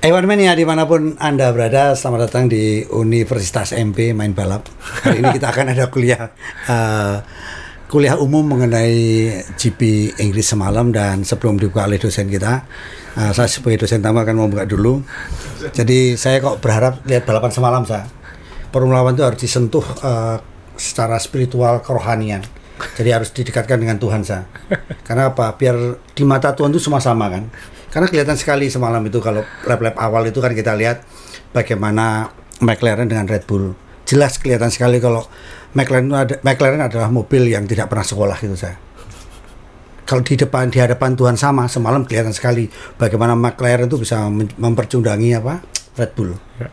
Ewan Mania di mana pun Anda berada, selamat datang di Universitas MP Main Balap. Hari ini kita akan ada kuliah uh, kuliah umum mengenai GP Inggris semalam dan sebelum dibuka oleh dosen kita, uh, saya sebagai dosen tamu akan membuka dulu. Jadi saya kok berharap lihat balapan semalam saya. Formula One itu harus disentuh uh, secara spiritual kerohanian. Jadi harus didekatkan dengan Tuhan saya. Karena apa? Biar di mata Tuhan itu semua sama kan. Karena kelihatan sekali semalam itu kalau lap-lap awal itu kan kita lihat bagaimana McLaren dengan Red Bull. Jelas kelihatan sekali kalau McLaren itu ada, McLaren adalah mobil yang tidak pernah sekolah gitu saya. Kalau di depan di hadapan Tuhan sama semalam kelihatan sekali bagaimana McLaren itu bisa mempercundangi apa Red Bull. Ya,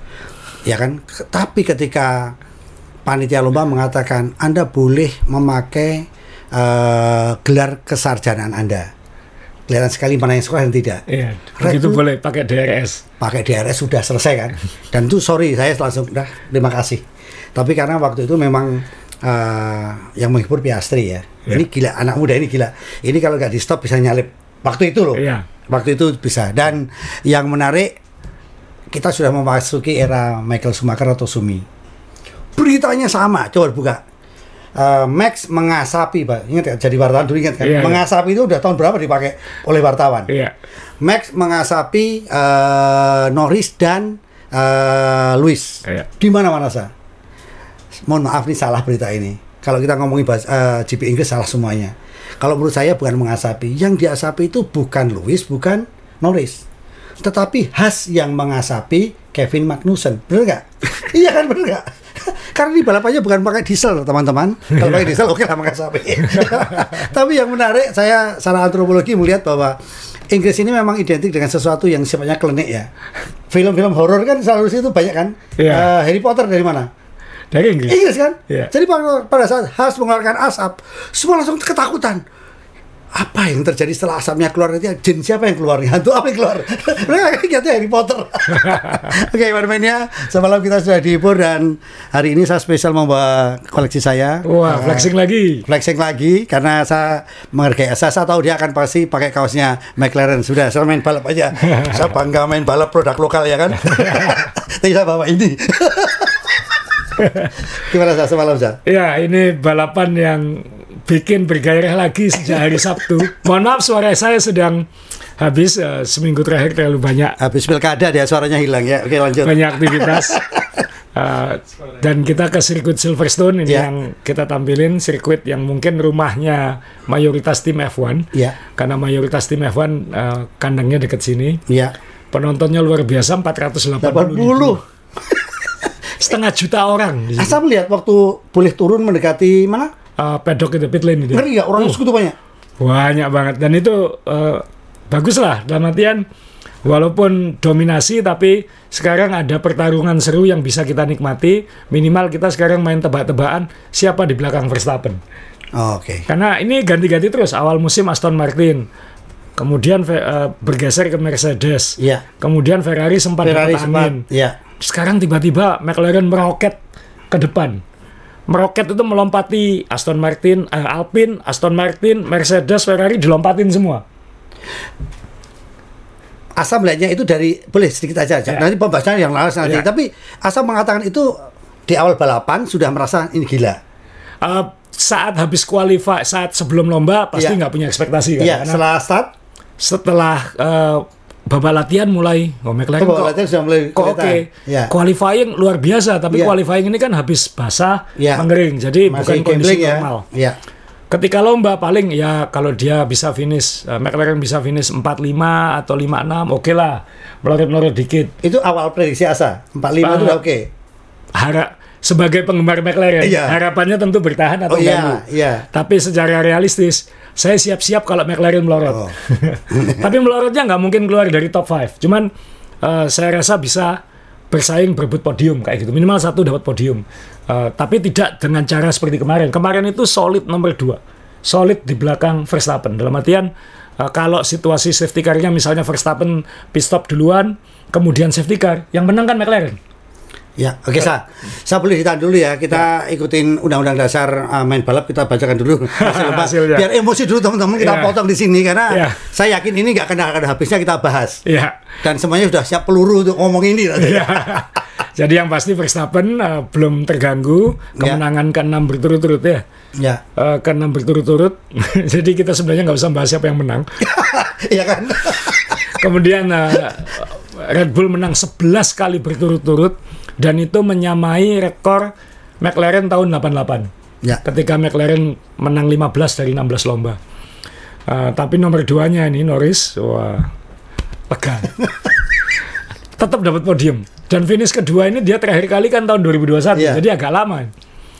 ya kan? Tapi ketika panitia lomba mengatakan Anda boleh memakai uh, gelar kesarjanaan Anda kelihatan sekali mana yang sekolah dan tidak. Iya. Begitu boleh pakai DRS. Pakai DRS sudah selesai kan. Dan itu sorry saya langsung dah terima kasih. Tapi karena waktu itu memang uh, yang menghibur Piastri ya. Yeah. Ini gila anak muda ini gila. Ini kalau nggak di stop bisa nyalip. Waktu itu loh. Iya. Waktu itu bisa. Dan yang menarik kita sudah memasuki era Michael Schumacher atau Sumi. Beritanya sama. Coba buka uh, Max mengasapi, Pak. Ingat ya, jadi wartawan dulu ingat kan? Yeah, iya. mengasapi yeah. itu udah tahun berapa dipakai oleh wartawan? Yeah. Max mengasapi uh, Norris dan uh, Lewis. Yeah. Di mana-mana sa. Mohon maaf nih salah berita ini. Kalau kita ngomongin bahas, uh, GP Inggris salah semuanya. Kalau menurut saya bukan mengasapi. Yang diasapi itu bukan Lewis, bukan Norris. Tetapi Has yang mengasapi Kevin Magnussen. Benar nggak? iya kan benar nggak? Karena di balapannya bukan pakai diesel, teman-teman. Kalau pakai diesel oke okay lah sapi. Tapi yang menarik, saya secara antropologi melihat bahwa Inggris ini memang identik dengan sesuatu yang sifatnya klinik ya. Film-film horor kan selalu itu banyak kan. Yeah. Iya. Uh, Harry Potter dari mana? Dari Inggris. Inggris kan. Yeah. Jadi pada saat Has mengeluarkan asap, semua langsung ketakutan apa yang terjadi setelah asapnya keluar? Nanti jin siapa yang keluar? Hantu apa yang keluar? Mereka kayaknya Harry Potter. Oke okay, Warmania semalam kita sudah dihibur dan hari ini saya spesial membawa koleksi saya. Wah uh, flexing lagi. flexing lagi karena saya menghargai saya, saya tahu dia akan pasti pakai kaosnya McLaren. Sudah saya main balap aja. Saya bangga main balap produk lokal ya kan? Tapi saya bawa ini. Gimana saya semalam saya? Ya ini balapan yang bikin bergairah lagi sejak hari Sabtu. Mohon maaf suara saya sedang habis uh, seminggu terakhir terlalu banyak. Habis pilkada dia suaranya hilang ya. Oke lanjut. Banyak aktivitas. Uh, dan kita ke sirkuit Silverstone ini yeah. yang kita tampilin sirkuit yang mungkin rumahnya mayoritas tim F1 yeah. karena mayoritas tim F1 uh, eh, kandangnya dekat sini yeah. penontonnya luar biasa 480 80. setengah juta orang Asal melihat waktu boleh turun mendekati mana uh, pedok itu pit lane itu. Ngeri ya orang oh. sekutu banyak. Banyak banget dan itu uh, bagus lah dalam artian walaupun dominasi tapi sekarang ada pertarungan seru yang bisa kita nikmati minimal kita sekarang main tebak-tebakan siapa di belakang Verstappen. Oh, Oke. Okay. Karena ini ganti-ganti terus awal musim Aston Martin, kemudian uh, bergeser ke Mercedes, yeah. kemudian Ferrari sempat Ferrari sempat, yeah. Sekarang tiba-tiba McLaren meroket ke depan meroket itu melompati Aston Martin, uh, Alpine, Aston Martin, Mercedes, Ferrari dilompatin semua. Asam melihatnya itu dari boleh sedikit aja, ya. nanti pembahasannya yang lain nanti. Ya. Tapi Asam mengatakan itu di awal balapan sudah merasa ini gila. Uh, saat habis qualify, saat sebelum lomba pasti ya. nggak ya. punya ekspektasi kan? Ya, setelah start, setelah uh, babak latihan mulai oh McLaren oh, kok, latihan sudah mulai kok oke okay. ya. qualifying luar biasa tapi ya. qualifying ini kan habis basah ya. mengering jadi Masih bukan kondisi ya. normal ya. ketika lomba paling ya kalau dia bisa finish uh, McLaren bisa finish 45 atau 56 oke okay lah melorot-melorot dikit itu awal prediksi asa 45 uh, itu udah oke okay. harap sebagai penggemar McLaren iya. harapannya tentu bertahan atau oh, iya, iya. tapi secara realistis saya siap-siap kalau McLaren melorot. Oh. Tapi melorotnya nggak mungkin keluar dari top 5. Cuman uh, saya rasa bisa bersaing berebut podium kayak gitu. Minimal satu dapat podium. Uh, tapi tidak dengan cara seperti kemarin. Kemarin itu solid nomor 2. Solid di belakang Verstappen. Dalam artian uh, kalau situasi safety car-nya misalnya Verstappen pit stop duluan, kemudian safety car, yang menang kan McLaren. Ya, oke okay, sa. Saya boleh ditahan dulu ya. Kita ya. ikutin undang-undang dasar uh, main balap kita bacakan dulu hasil Hasilnya. Biar emosi dulu teman-teman kita ya. potong di sini karena ya. saya yakin ini nggak akan ada habisnya kita bahas. Ya. Dan semuanya sudah siap peluru untuk ngomong ini. Ya. Jadi yang pasti Verstappen uh, belum terganggu ya. kemenangan ya. ke-6 berturut-turut ya. Ya. Uh, ke-6 berturut-turut. Jadi kita sebenarnya nggak usah bahas siapa yang menang. Iya kan? Kemudian uh, Red Bull menang 11 kali berturut-turut dan itu menyamai rekor McLaren tahun 88. Ya. Ketika McLaren menang 15 dari 16 lomba. Uh, tapi nomor duanya ini Norris, wah, lega. Tetap dapat podium. Dan finish kedua ini dia terakhir kali kan tahun 2021, ya. jadi agak lama.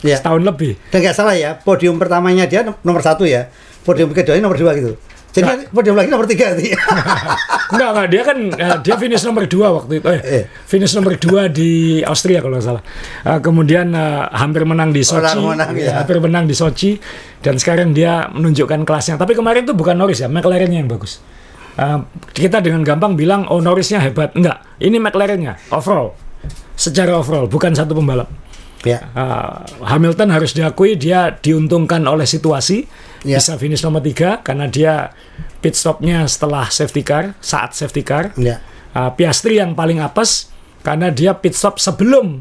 Ya. Setahun lebih. Dan nggak salah ya, podium pertamanya dia nomor satu ya, podium kedua ini nomor dua gitu. Jadi nah. podium lagi nomor tiga nanti. enggak, enggak. Dia kan uh, dia finish nomor dua waktu itu. Eh, eh. Finish nomor dua di Austria kalau nggak salah. Uh, kemudian uh, hampir menang di Sochi. Oh, menang, ya. Hampir menang di Sochi. Dan sekarang dia menunjukkan kelasnya. Tapi kemarin itu bukan Norris ya, McLarennya yang bagus. Uh, kita dengan gampang bilang, oh Norrisnya hebat. Enggak, ini McLarennya, overall. Secara overall, bukan satu pembalap. Ya. Uh, Hamilton harus diakui dia diuntungkan oleh situasi ya. bisa finish nomor tiga karena dia pit stopnya setelah safety car saat safety car. Ya. Uh, Piastri yang paling apes karena dia pit stop sebelum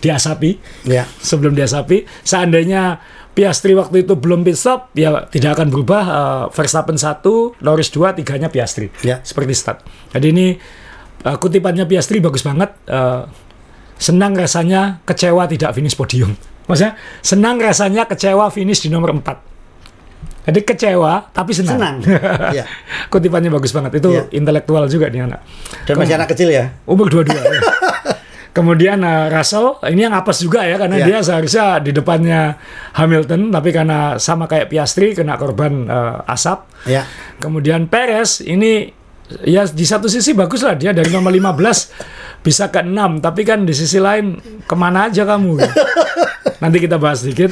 diasapi. Ya. Sebelum diasapi. Seandainya Piastri waktu itu belum pit stop, ya tidak akan berubah. Uh, Verstappen satu, Norris dua, tiganya Piastri. Ya. Seperti start. Jadi ini uh, kutipannya Piastri bagus banget. Uh, senang rasanya kecewa tidak finish podium. Maksudnya senang rasanya kecewa finish di nomor 4. Jadi kecewa tapi senang. Senang. ya. Kutipannya bagus banget. Itu ya. intelektual juga nih anak. Dan masih anak kecil ya? Umur dua-dua. ya. Kemudian uh, Russell ini yang apes juga ya karena ya. dia seharusnya di depannya Hamilton tapi karena sama kayak Piastri kena korban uh, asap. Ya. Kemudian Perez ini ya di satu sisi bagus lah dia dari nomor 15 bisa ke 6 tapi kan di sisi lain ke mana aja kamu? Nanti kita bahas sedikit.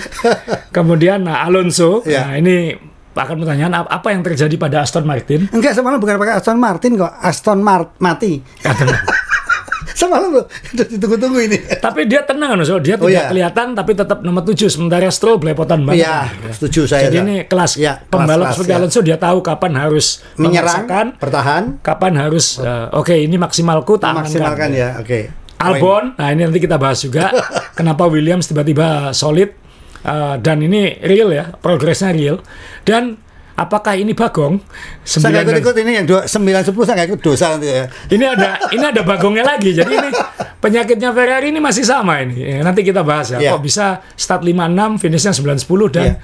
Kemudian nah, Alonso ya. nah ini akan pertanyaan apa yang terjadi pada Aston Martin? Enggak semalam bukan pakai Aston Martin kok. Aston Mart mati Semalam loh, ditunggu-tunggu ini. Tapi dia tenang kan, so. dia oh, tidak iya. kelihatan tapi tetap nomor tujuh. Sementara Stroll belepotan banget. Iya, setuju saya. Jadi ini kelas ya, pembalap kelas, seperti ya. Alonso dia tahu kapan harus menyerang, bertahan, kapan harus uh, oke okay, ini maksimalku tak maksimalkan ya, oke. Okay. Albon, nah ini nanti kita bahas juga kenapa Williams tiba-tiba solid uh, dan ini real ya, progresnya real dan apakah ini bagong? Saya nggak ikut-ikut ini yang dua, sembilan sepuluh saya nggak ikut dosa nanti ya. Ini ada ini ada bagongnya lagi. Jadi ini penyakitnya Ferrari ini masih sama ini. Ya, nanti kita bahas ya. Yeah. Kok bisa start 56, finishnya 910 dan yeah.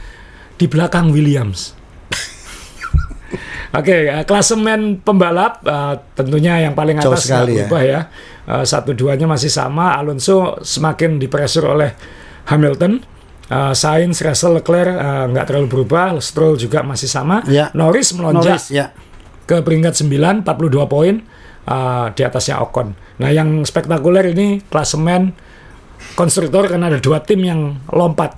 di belakang Williams. Oke, okay, uh, klasemen pembalap uh, tentunya yang paling atas nggak ya. berubah ya. ya. Uh, satu duanya masih sama. Alonso semakin dipresur oleh Hamilton Uh, Sainz, Russell, Leclerc uh, nggak terlalu berubah, Stroll juga masih sama. Ya. Norris melonjak Norris, ya. ke peringkat 9, 42 poin uh, di atasnya Ocon. Nah, yang spektakuler ini klasemen konstruktor karena ada dua tim yang lompat.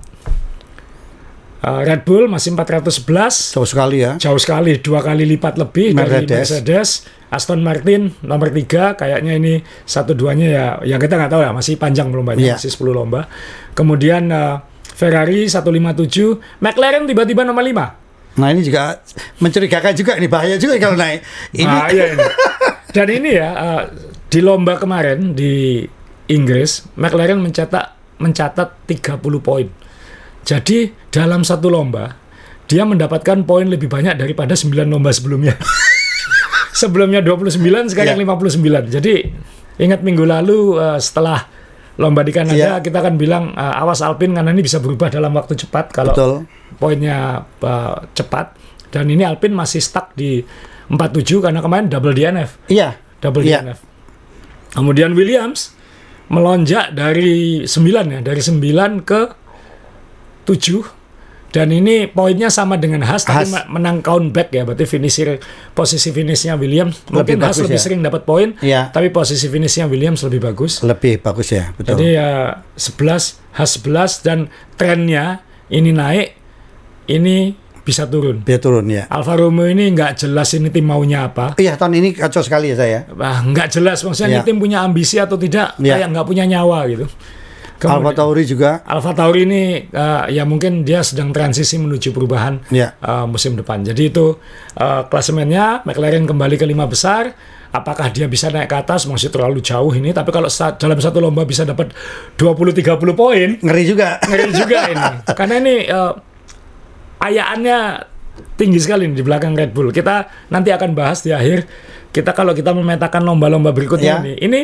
Uh, Red Bull masih 411. Jauh sekali ya. Jauh sekali, dua kali lipat lebih Mercedes. dari Mercedes. Aston Martin nomor tiga, kayaknya ini satu duanya ya, yang kita nggak tahu ya, masih panjang belum banyak, yeah. masih 10 lomba. Kemudian uh, Ferrari 157, McLaren tiba-tiba nomor 5. Nah ini juga mencurigakan juga ini bahaya juga kalau naik. Ini. Bahaya ini. Dan ini ya uh, di lomba kemarin di Inggris, McLaren mencetak mencatat 30 poin. Jadi dalam satu lomba dia mendapatkan poin lebih banyak daripada 9 lomba sebelumnya. sebelumnya 29 sekarang yeah. 59. Jadi ingat minggu lalu uh, setelah lomba di Kanada yeah. kita kan bilang uh, awas Alpine karena ini bisa berubah dalam waktu cepat kalau Betul. poinnya uh, cepat dan ini Alpine masih stuck di 47 karena kemarin double DNF. Iya. Double yeah. DNF. Kemudian Williams melonjak dari 9 ya, dari 9 ke 7 dan ini poinnya sama dengan Haas, tapi menang comeback ya, berarti finisher posisi finishnya Williams. Mungkin Haas lebih ya. sering dapat poin, ya. tapi posisi finishnya Williams lebih bagus. Lebih bagus ya, betul. Jadi ya 11, Haas 11 dan trennya ini naik, ini bisa turun. Bisa turun ya. Alfa Romeo ini nggak jelas ini tim maunya apa. Iya tahun ini kacau sekali ya saya. Bah, nggak jelas maksudnya ya. ini tim punya ambisi atau tidak ya. kayak nggak punya nyawa gitu. Kemudian, Alfa Tauri juga. Alfa Tauri ini uh, ya mungkin dia sedang transisi menuju perubahan ya. uh, musim depan. Jadi itu uh, klasemennya McLaren kembali ke lima besar. Apakah dia bisa naik ke atas masih terlalu jauh ini? Tapi kalau dalam satu lomba bisa dapat 20-30 poin, ngeri juga. Ngeri juga ini. Karena ini uh, ayaannya tinggi sekali di belakang Red Bull. Kita nanti akan bahas di akhir. Kita kalau kita memetakan lomba-lomba berikutnya ya. ini, ini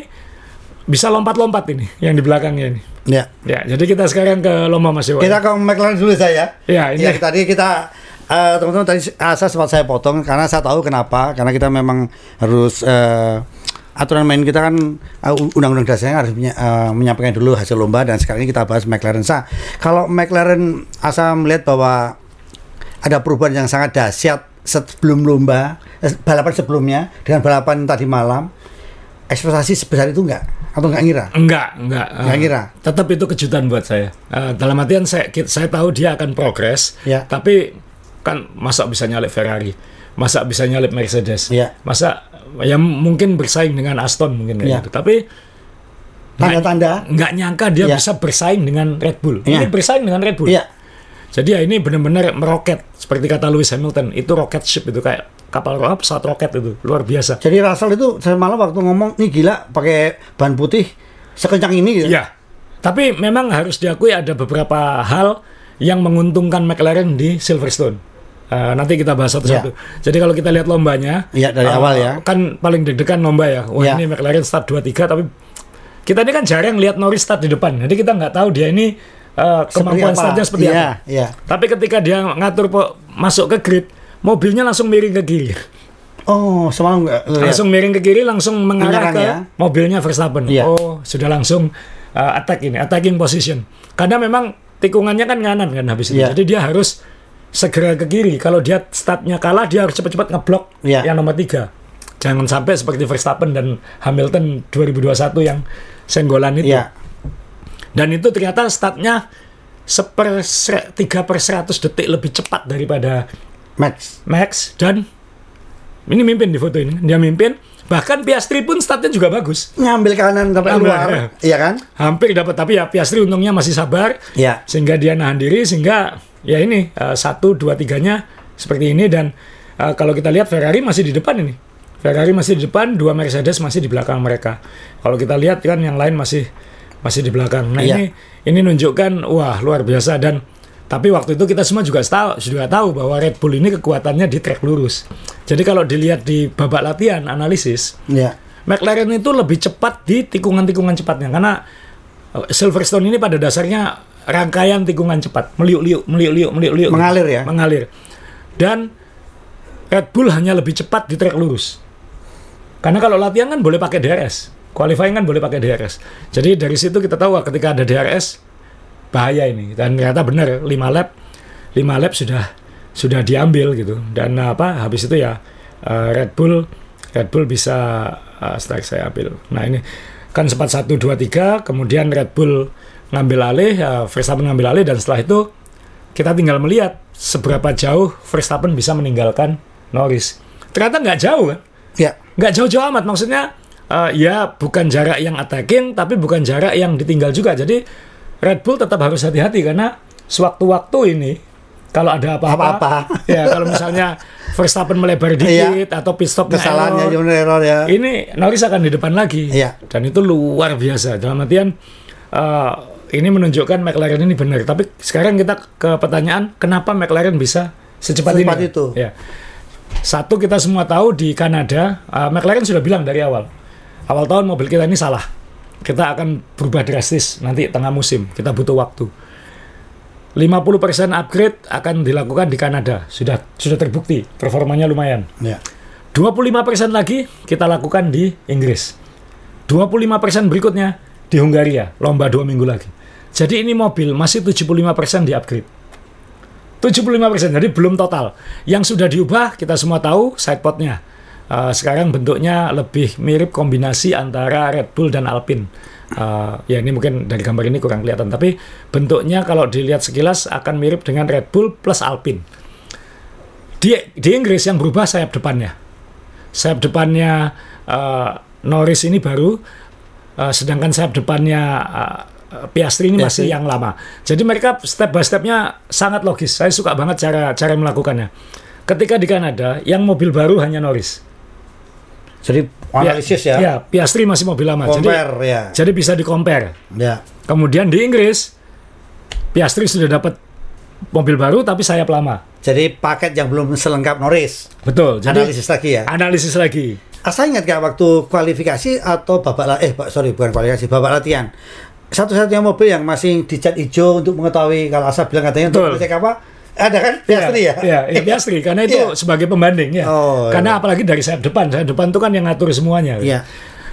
bisa lompat-lompat ini yang di belakangnya ini. Ya. Ya, jadi kita sekarang ke lomba Mas Iwan. Kita ke McLaren dulu saya. Ya, ini. Ya, tadi kita uh, teman-teman tadi asa sempat saya potong karena saya tahu kenapa karena kita memang harus uh, aturan main kita kan uh, undang-undang dasarnya harus uh, menyampaikan dulu hasil lomba dan sekarang ini kita bahas McLaren sa kalau McLaren asa melihat bahwa ada perubahan yang sangat dahsyat sebelum lomba balapan sebelumnya dengan balapan tadi malam ekspektasi sebesar itu enggak atau enggak ngira? Enggak, enggak. Enggak ngira. tetap itu kejutan buat saya. Uh, dalam artian saya saya tahu dia akan progres, ya. tapi kan masa bisa nyalip Ferrari, masa bisa nyalip Mercedes, ya. masa ya mungkin bersaing dengan Aston mungkin ya. gitu. Tapi tanda-tanda nggak nyangka dia ya. bisa bersaing dengan Red Bull. Ya. Ini bersaing dengan Red Bull. Ya. Jadi ya ini benar-benar meroket seperti kata Lewis Hamilton itu rocket ship itu kayak kapal roket pesawat roket itu luar biasa. Jadi Russell itu saya malah waktu ngomong nih gila pakai ban putih sekencang ini gitu. Iya. Tapi memang harus diakui ada beberapa hal yang menguntungkan McLaren di Silverstone. Uh, nanti kita bahas satu-satu. Yeah. Jadi kalau kita lihat lombanya, ya dari uh, awal ya. Kan paling deg-degan lomba ya. Wah yeah. ini McLaren start 23 tapi kita ini kan jarang lihat Norris start di depan. Jadi kita nggak tahu dia ini uh, kemampuan startnya seperti yeah, apa. Yeah. Tapi ketika dia ngatur po, masuk ke grid, mobilnya langsung miring ke kiri. Oh, semalam enggak. Langsung miring ke kiri, langsung mengarah ke ya? mobilnya Verstappen. Yeah. Oh, sudah langsung uh, attack ini, attacking position. Karena memang tikungannya kan kanan kan habis itu. Yeah. Jadi dia harus segera ke kiri. Kalau dia startnya kalah, dia harus cepat-cepat ngeblok yeah. yang nomor tiga. Jangan sampai seperti Verstappen dan Hamilton 2021 yang senggolan itu. Yeah. Dan itu ternyata startnya seper tiga per seratus detik lebih cepat daripada Max. Max dan ini mimpin di foto ini. Dia mimpin. Bahkan Piastri pun startnya juga bagus. Ngambil kanan sampai luar. Ya. Iya kan? Hampir dapat tapi ya Piastri untungnya masih sabar. Iya. Sehingga dia nahan diri sehingga ya ini uh, satu dua tiganya seperti ini dan uh, kalau kita lihat Ferrari masih di depan ini Ferrari masih di depan dua Mercedes masih di belakang mereka kalau kita lihat kan yang lain masih masih di belakang nah iya. ini ini nunjukkan wah luar biasa dan tapi waktu itu kita semua juga tahu sudah tahu bahwa Red Bull ini kekuatannya di trek lurus jadi kalau dilihat di babak latihan analisis iya. McLaren itu lebih cepat di tikungan-tikungan cepatnya karena eh, Silverstone ini pada dasarnya rangkaian tikungan cepat, meliuk-liuk, meliuk-liuk, meliuk-liuk. Mengalir ya? Mengalir. Dan Red Bull hanya lebih cepat di trek lurus. Karena kalau latihan kan boleh pakai DRS. Qualifying kan boleh pakai DRS. Jadi dari situ kita tahu ketika ada DRS bahaya ini. Dan ternyata benar 5 lap 5 lap sudah sudah diambil gitu. Dan apa habis itu ya uh, Red Bull Red Bull bisa uh, strike saya ambil. Nah ini kan sempat 1 2 3 kemudian Red Bull ngambil alih, ya Verstappen ngambil alih dan setelah itu kita tinggal melihat seberapa jauh Verstappen bisa meninggalkan Norris. Ternyata nggak jauh kan? Ya. Nggak jauh-jauh amat. Maksudnya uh, ya bukan jarak yang attacking, tapi bukan jarak yang ditinggal juga. Jadi Red Bull tetap harus hati-hati karena sewaktu-waktu ini kalau ada apa-apa, ya kalau misalnya Verstappen melebar iya. dikit iya. atau pit stopnya kesalahannya error, error ya. Ini Norris akan di depan lagi. Iya. Dan itu luar biasa. Dalam artian uh, ini menunjukkan McLaren ini benar. Tapi sekarang kita ke pertanyaan, kenapa McLaren bisa secepat, secepat ini? itu? Ya. Satu kita semua tahu di Kanada, uh, McLaren sudah bilang dari awal, awal tahun mobil kita ini salah. Kita akan berubah drastis nanti tengah musim. Kita butuh waktu. 50% upgrade akan dilakukan di Kanada. Sudah sudah terbukti, performanya lumayan. Ya. 25% lagi kita lakukan di Inggris. 25% berikutnya di Hungaria, lomba dua minggu lagi. Jadi ini mobil masih 75% di upgrade. 75%, jadi belum total. Yang sudah diubah, kita semua tahu, sidepodnya. Uh, sekarang bentuknya lebih mirip kombinasi antara Red Bull dan Alpine. Uh, ya ini mungkin dari gambar ini kurang kelihatan, tapi bentuknya kalau dilihat sekilas akan mirip dengan Red Bull plus Alpine. di di Inggris yang berubah sayap depannya. Sayap depannya uh, Norris ini baru, uh, sedangkan sayap depannya uh, Piastri ini masih yang lama. Jadi mereka step by stepnya sangat logis. Saya suka banget cara cara melakukannya. Ketika di Kanada, yang mobil baru hanya Norris. Jadi analisis ya? Ya, Piastri masih mobil lama. Compare, jadi, ya. jadi bisa di compare. Ya. Kemudian di Inggris, Piastri sudah dapat mobil baru tapi sayap lama. Jadi paket yang belum selengkap Norris. Betul. Jadi analisis lagi ya. Analisis lagi. Asa ingat gak waktu kualifikasi atau babak eh sorry bukan kualifikasi babak latihan satu-satunya mobil yang masih dicat hijau untuk mengetahui kalau Asa bilang katanya untuk ngecek apa ada kan Piastri ya? Iya, ya, Piastri karena itu ya. sebagai pembanding ya. Oh, karena ya. apalagi dari sayap depan, sayap depan itu kan yang ngatur semuanya. Iya.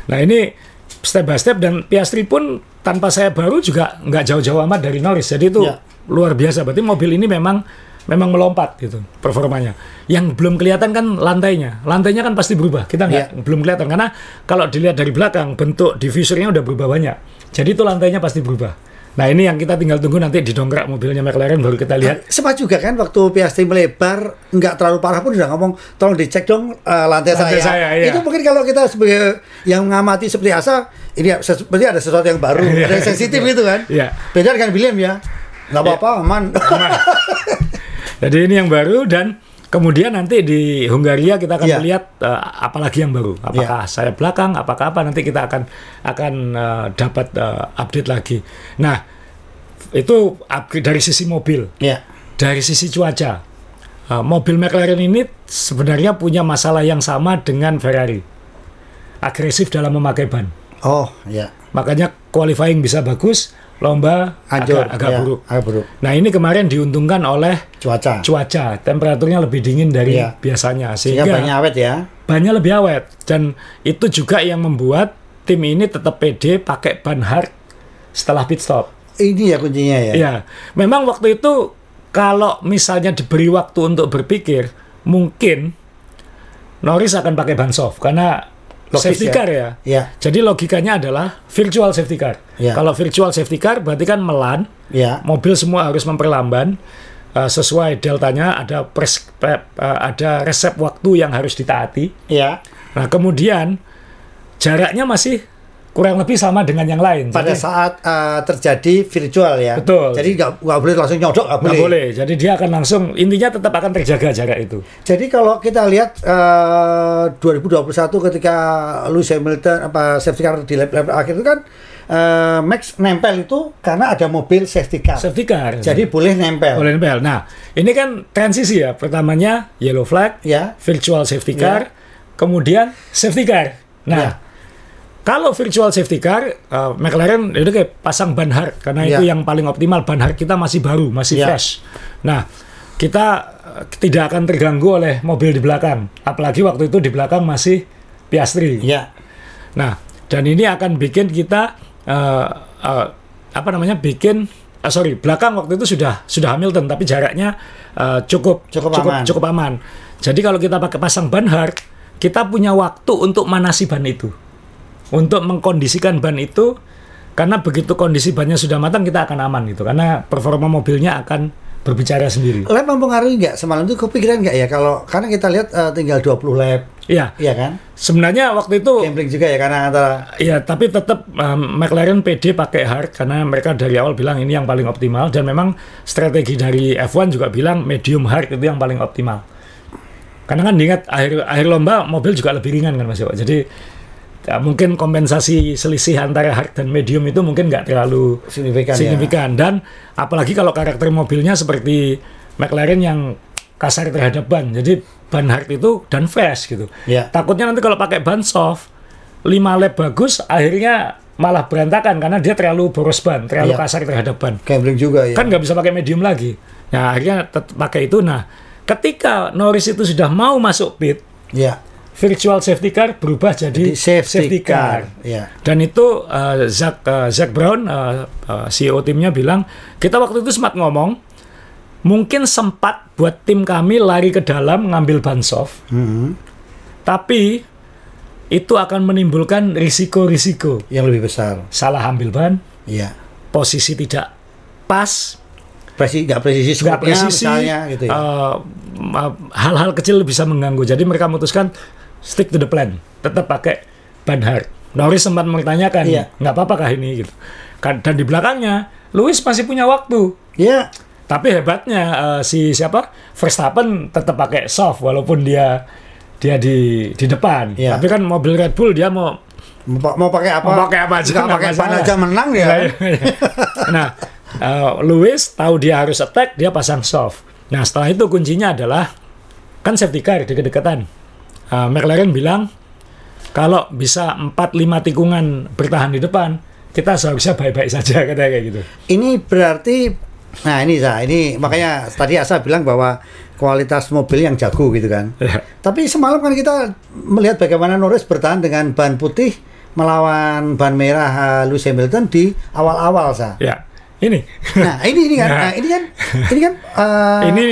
Nah ini step by step dan Piastri pun tanpa sayap baru juga nggak jauh-jauh amat dari Norris. Jadi itu ya. luar biasa. Berarti mobil ini memang memang melompat gitu performanya. Yang belum kelihatan kan lantainya. Lantainya kan pasti berubah. Kita nggak yeah. belum kelihatan karena kalau dilihat dari belakang bentuk diffusernya udah berubah banyak. Jadi itu lantainya pasti berubah. Nah ini yang kita tinggal tunggu nanti didongkrak mobilnya McLaren baru kita lihat. Sempat juga kan waktu Piastri melebar nggak terlalu parah pun udah ngomong tolong dicek dong uh, lantai, lantai saya. saya iya. Itu mungkin kalau kita sebagai yang mengamati seperti Asa ini seperti ada sesuatu yang baru, iya. ada sensitif gitu kan. Iya. Beda dengan William ya. Nggak apa-apa, aman. aman. Jadi ini yang baru dan kemudian nanti di Hungaria kita akan yeah. melihat uh, apalagi yang baru. Apakah yeah. saya belakang, apakah apa nanti kita akan akan uh, dapat uh, update lagi. Nah, itu upgrade dari sisi mobil. Yeah. Dari sisi cuaca. Uh, mobil McLaren ini sebenarnya punya masalah yang sama dengan Ferrari. Agresif dalam memakai ban. Oh, ya. Yeah. Makanya qualifying bisa bagus, lomba Hancur, agak, agak ya, buruk. Agak buruk. Nah ini kemarin diuntungkan oleh cuaca. Cuaca, temperaturnya lebih dingin dari ya. biasanya sehingga, sehingga banyak awet ya. Banyak lebih awet dan itu juga yang membuat tim ini tetap pede pakai ban hard setelah pit stop. Ini ya kuncinya ya. Iya, memang waktu itu kalau misalnya diberi waktu untuk berpikir, mungkin Norris akan pakai ban soft karena Logis safety ya? car ya. ya. Jadi logikanya adalah virtual safety car. Ya. Kalau virtual safety car berarti kan melan, ya. mobil semua harus memperlamban uh, sesuai deltanya ada pres, uh, ada resep waktu yang harus ditaati. Ya. Nah kemudian jaraknya masih kurang lebih sama dengan yang lain. Pada Jadi, saat uh, terjadi virtual ya. Betul. Jadi nggak boleh langsung nyodok nggak boleh. boleh. Jadi dia akan langsung intinya tetap akan terjaga jarak itu. Jadi kalau kita lihat uh, 2021 ketika Lewis Hamilton apa safety car di lap, lap akhir itu kan uh, Max nempel itu karena ada mobil safety car. Safety car. Jadi boleh nempel. Boleh nempel. Nah ini kan transisi ya. Pertamanya yellow flag, ya. virtual safety car, ya. kemudian safety car. Nah. Ya kalau virtual safety car, uh, McLaren itu kayak pasang ban hard karena yeah. itu yang paling optimal. Ban hard kita masih baru, masih yeah. fresh. Nah, kita uh, tidak akan terganggu oleh mobil di belakang. Apalagi waktu itu di belakang masih Piastri. Yeah. Nah, dan ini akan bikin kita uh, uh, apa namanya? bikin uh, sorry, belakang waktu itu sudah sudah Hamilton tapi jaraknya uh, cukup cukup cukup aman. cukup aman. Jadi kalau kita pakai pasang ban hard, kita punya waktu untuk manasi ban itu untuk mengkondisikan ban itu karena begitu kondisi bannya sudah matang kita akan aman gitu karena performa mobilnya akan berbicara sendiri. Lab mempengaruhi nggak semalam itu kepikiran nggak ya kalau karena kita lihat uh, tinggal 20 lap. Iya. Iya kan? Sebenarnya waktu itu gambling juga ya karena antara Iya, tapi tetap um, McLaren PD pakai hard karena mereka dari awal bilang ini yang paling optimal dan memang strategi dari F1 juga bilang medium hard itu yang paling optimal. Karena kan diingat akhir akhir lomba mobil juga lebih ringan kan Mas Yo. Jadi ya, mungkin kompensasi selisih antara hard dan medium itu mungkin nggak terlalu signifikan, signifikan. Ya. dan apalagi kalau karakter mobilnya seperti McLaren yang kasar terhadap ban jadi ban hard itu dan fast gitu ya. takutnya nanti kalau pakai ban soft 5 lap bagus akhirnya malah berantakan karena dia terlalu boros ban terlalu ya. kasar terhadap ban gambling juga ya kan nggak bisa pakai medium lagi nah akhirnya pakai itu nah ketika Norris itu sudah mau masuk pit ya virtual safety car berubah jadi, jadi safety, safety car. car. Ya. Dan itu uh, Zach uh, Zach Brown uh, uh, CEO timnya bilang kita waktu itu sempat ngomong mungkin sempat buat tim kami lari ke dalam ngambil ban soft, mm -hmm. tapi itu akan menimbulkan risiko-risiko yang lebih besar. Salah ambil ban, ya. posisi tidak pas, presisi nggak presisi nggak presisi misalnya gitu ya. Uh, hal-hal kecil bisa mengganggu. Jadi mereka memutuskan stick to the plan, tetap pakai ban hard. Norris sempat bertanyakan, iya. nggak apa-apakah ini gitu. Kan, dan di belakangnya, Lewis masih punya waktu. Iya. Tapi hebatnya uh, si siapa Verstappen tetap pakai soft walaupun dia dia di di depan. Iya. Tapi kan mobil Red Bull dia mau mau, mau pakai apa? Mau pakai apa aja? pakai ban aja menang ya. Nah, nah uh, Lewis tahu dia harus attack, dia pasang soft. Nah setelah itu kuncinya adalah kan safety car di kedekatan. Uh, McLaren bilang kalau bisa 4-5 tikungan bertahan di depan, kita seharusnya baik-baik saja katanya kayak gitu. Ini berarti nah ini saya ini makanya tadi Asa bilang bahwa kualitas mobil yang jago gitu kan. Ya. Tapi semalam kan kita melihat bagaimana Norris bertahan dengan ban putih melawan ban merah Lewis Hamilton di awal-awal sa. Ya. Ini. Nah, ini ini kan, nah, nah ini kan, ini kan. Uh, ini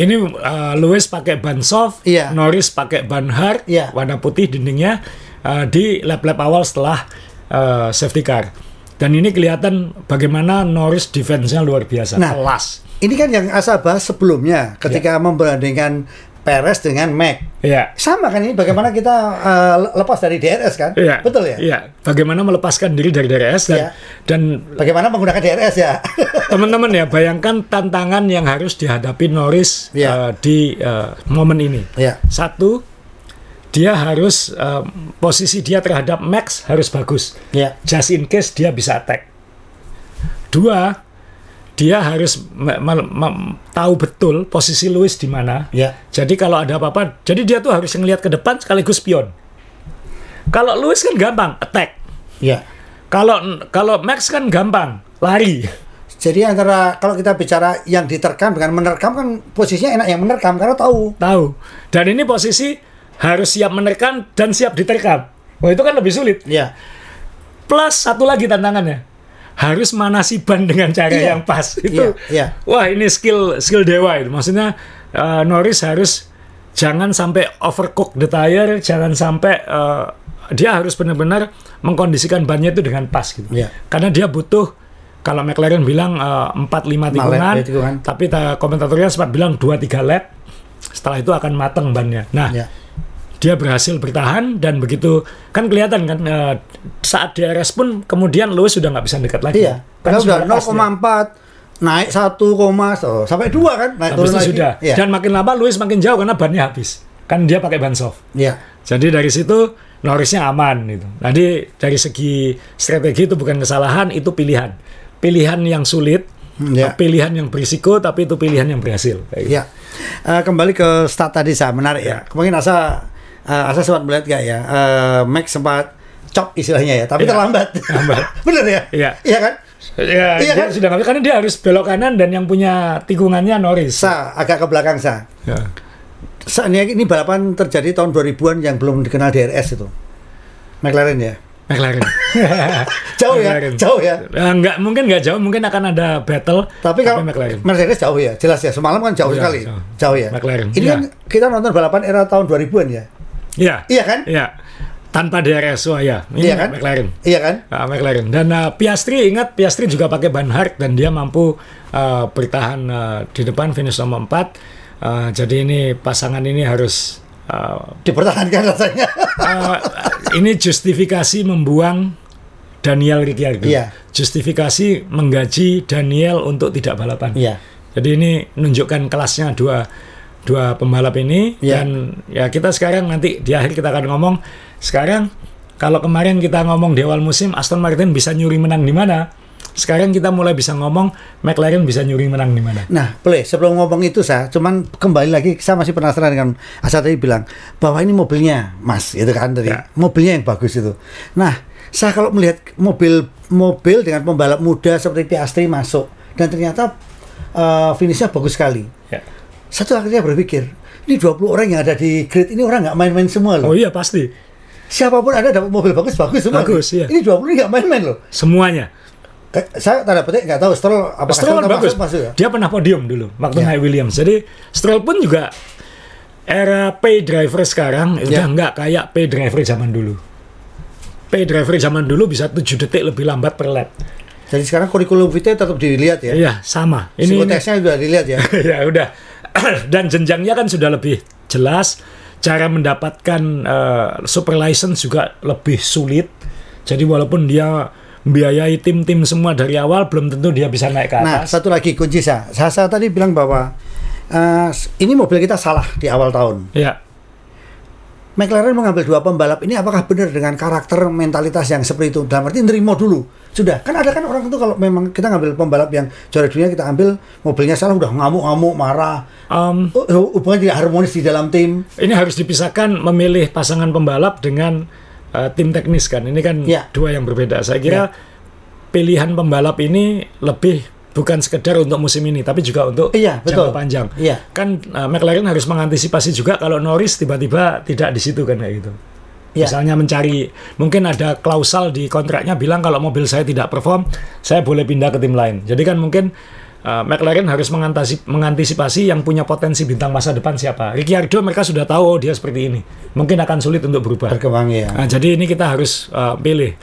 ini uh, Lewis pakai ban soft, iya. Norris pakai ban hard, iya. warna putih dindingnya uh, di lap-lap awal setelah uh, safety car. Dan ini kelihatan bagaimana Norris defense-nya luar biasa, nah, kelas. Ini kan yang Asa bahas sebelumnya ketika ya. membandingkan Perez dengan Mac. Iya. Sama kan ini bagaimana kita uh, lepas dari DRS kan? Iya. Betul ya? Iya. Bagaimana melepaskan diri dari DRS dan iya. dan bagaimana menggunakan DRS ya? Teman-teman ya, bayangkan tantangan yang harus dihadapi Norris iya. uh, di uh, momen ini. Iya. Satu, dia harus uh, posisi dia terhadap Max harus bagus. Yeah. Just in case dia bisa attack. Dua, dia harus tahu betul posisi Lewis di mana. Yeah. Jadi kalau ada apa-apa, jadi dia tuh harus ngelihat ke depan sekaligus spion. Kalau Lewis kan gampang attack. Yeah. Kalau kalau Max kan gampang lari. Jadi antara kalau kita bicara yang diterkam dengan menerkam kan posisinya enak yang menerkam karena tahu. Tahu. Dan ini posisi harus siap menerkam dan siap diterkam. Wah itu kan lebih sulit. Iya. Plus satu lagi tantangannya harus manasi ban dengan cara iya. yang pas. Itu iya. Iya. wah ini skill skill dewa itu. Maksudnya uh, Norris harus jangan sampai overcook the tire, jangan sampai uh, dia harus benar-benar mengkondisikan bannya itu dengan pas gitu. Iya. Karena dia butuh kalau McLaren bilang eh, empat uh, lima tikungan, tapi komentatornya sempat bilang dua tiga lap. Setelah itu akan mateng bannya. Nah, yeah dia berhasil bertahan dan begitu kan kelihatan kan uh, saat DRS pun kemudian Lewis sudah nggak bisa dekat lagi. Iya. Karena sudah 0,4 naik 1, so, sampai 2 kan naik turun lagi. Sudah. Iya. Dan makin lama Lewis makin jauh karena bannya habis. Kan dia pakai ban soft. Iya. Jadi dari situ Norrisnya aman gitu. Jadi dari segi strategi itu bukan kesalahan, itu pilihan. Pilihan yang sulit, ya. pilihan yang berisiko, tapi itu pilihan yang berhasil. Gitu. Ya. Uh, kembali ke start tadi saya menarik ya. ya. Mungkin asa uh, Asa sempat melihat gak ya uh, Max sempat cop istilahnya ya tapi ya, terlambat terlambat bener ya iya iya kan Ya, iya kan? sudah nggak karena dia harus belok kanan dan yang punya tikungannya Norris. Sa, agak ke belakang sa. Ya. Sa, ini, ini balapan terjadi tahun 2000-an yang belum dikenal DRS itu. McLaren ya. McLaren. jauh ya, McLaren. jauh ya. Uh, enggak, mungkin nggak jauh, mungkin akan ada battle. Tapi kalau McLaren. Mercedes jauh ya, jelas ya. Semalam kan jauh, jauh sekali. Jauh. jauh ya. McLaren. Ini ya. kan kita nonton balapan era tahun 2000-an ya. Iya. Iya kan? Iya. Tanpa DRS, wah ya. Ini iya kan? McLaren. Iya kan? Uh, McLaren. Dan uh, Piastri ingat Piastri juga pakai ban hard dan dia mampu uh, bertahan uh, di depan finish nomor 4. Uh, jadi ini pasangan ini harus uh, dipertahankan rasanya. uh, ini justifikasi membuang Daniel Ricciardo. Iya. Justifikasi menggaji Daniel untuk tidak balapan. Iya. Jadi ini menunjukkan kelasnya dua dua pembalap ini yeah. dan ya kita sekarang nanti di akhir kita akan ngomong sekarang kalau kemarin kita ngomong di awal musim Aston Martin bisa nyuri menang di mana sekarang kita mulai bisa ngomong McLaren bisa nyuri menang di mana. Nah, boleh sebelum ngomong itu saya cuman kembali lagi saya masih penasaran dengan Asa tadi bilang bahwa ini mobilnya Mas itu kan tadi ya. mobilnya yang bagus itu. Nah, saya kalau melihat mobil mobil dengan pembalap muda seperti Piastri masuk dan ternyata uh, finishnya bagus sekali. Satu akhirnya berpikir, ini 20 orang yang ada di grid ini orang nggak main-main semua loh. Oh iya pasti. Siapa pun ada dapat mobil bagus bagus semua. Bagus iya. Ini 20 ini nggak main-main loh. Semuanya. Saya tanda petik nggak tahu Stroll apa Stroll bagus. Masuk, ya? Dia pernah podium dulu waktu ya. naik Williams. Jadi Stroll pun juga era pay driver sekarang ya. udah nggak kayak pay driver zaman dulu. Pay driver zaman dulu bisa 7 detik lebih lambat per lap. Jadi sekarang kurikulum vitae tetap dilihat ya? Iya, sama. Ini psikotesnya juga dilihat ya? ya udah. Dan jenjangnya kan sudah lebih jelas. Cara mendapatkan uh, super license juga lebih sulit. Jadi walaupun dia biayai tim-tim semua dari awal, belum tentu dia bisa naik ke nah, atas. Nah, satu lagi kunci saya. Saya tadi bilang bahwa uh, ini mobil kita salah di awal tahun. Iya McLaren mengambil dua pembalap ini apakah benar dengan karakter mentalitas yang seperti itu? Dalam arti nerimo dulu. Sudah, kan ada kan orang itu kalau memang kita ngambil pembalap yang juara dunia kita ambil mobilnya salah udah ngamuk-ngamuk, marah. Um, hubungan tidak harmonis di dalam tim. Ini harus dipisahkan memilih pasangan pembalap dengan uh, tim teknis kan. Ini kan ya. dua yang berbeda. Saya kira ya. pilihan pembalap ini lebih bukan sekedar untuk musim ini tapi juga untuk iya, betul. jangka panjang. Iya. Kan uh, McLaren harus mengantisipasi juga kalau Norris tiba-tiba tidak di situ kan kayak gitu. Iya. Misalnya mencari mungkin ada klausal di kontraknya bilang kalau mobil saya tidak perform, saya boleh pindah ke tim lain. Jadi kan mungkin uh, McLaren harus mengantisipasi, mengantisipasi yang punya potensi bintang masa depan siapa. Ricciardo mereka sudah tahu oh, dia seperti ini. Mungkin akan sulit untuk berubah. Berkembang ya. Nah, jadi ini kita harus uh, pilih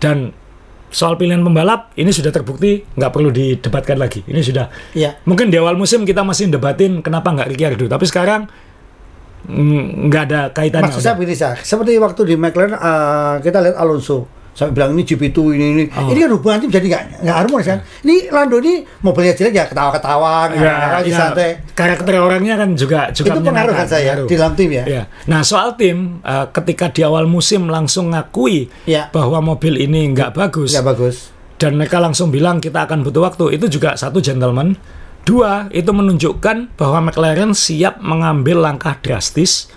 dan soal pilihan pembalap ini sudah terbukti nggak perlu didebatkan lagi. Ini sudah. Ya. Mungkin di awal musim kita masih debatin kenapa nggak Ricciardo, tapi sekarang nggak ada kaitannya. Maksud saya begini seperti waktu di McLaren uh, kita lihat Alonso. Sampai bilang ini GP2 ini ini. Oh. ini kan hubungan tim jadi nggak nggak harmonis kan? Ini Lando ini mobilnya jelek ya ketawa-ketawa ya, ya, santai karakter orangnya kan juga juga itu pengaruh kan saya di dalam tim ya. ya. Nah soal tim uh, ketika di awal musim langsung ngakui ya. bahwa mobil ini nggak bagus nggak bagus. dan mereka langsung bilang kita akan butuh waktu itu juga satu gentleman dua itu menunjukkan bahwa McLaren siap mengambil langkah drastis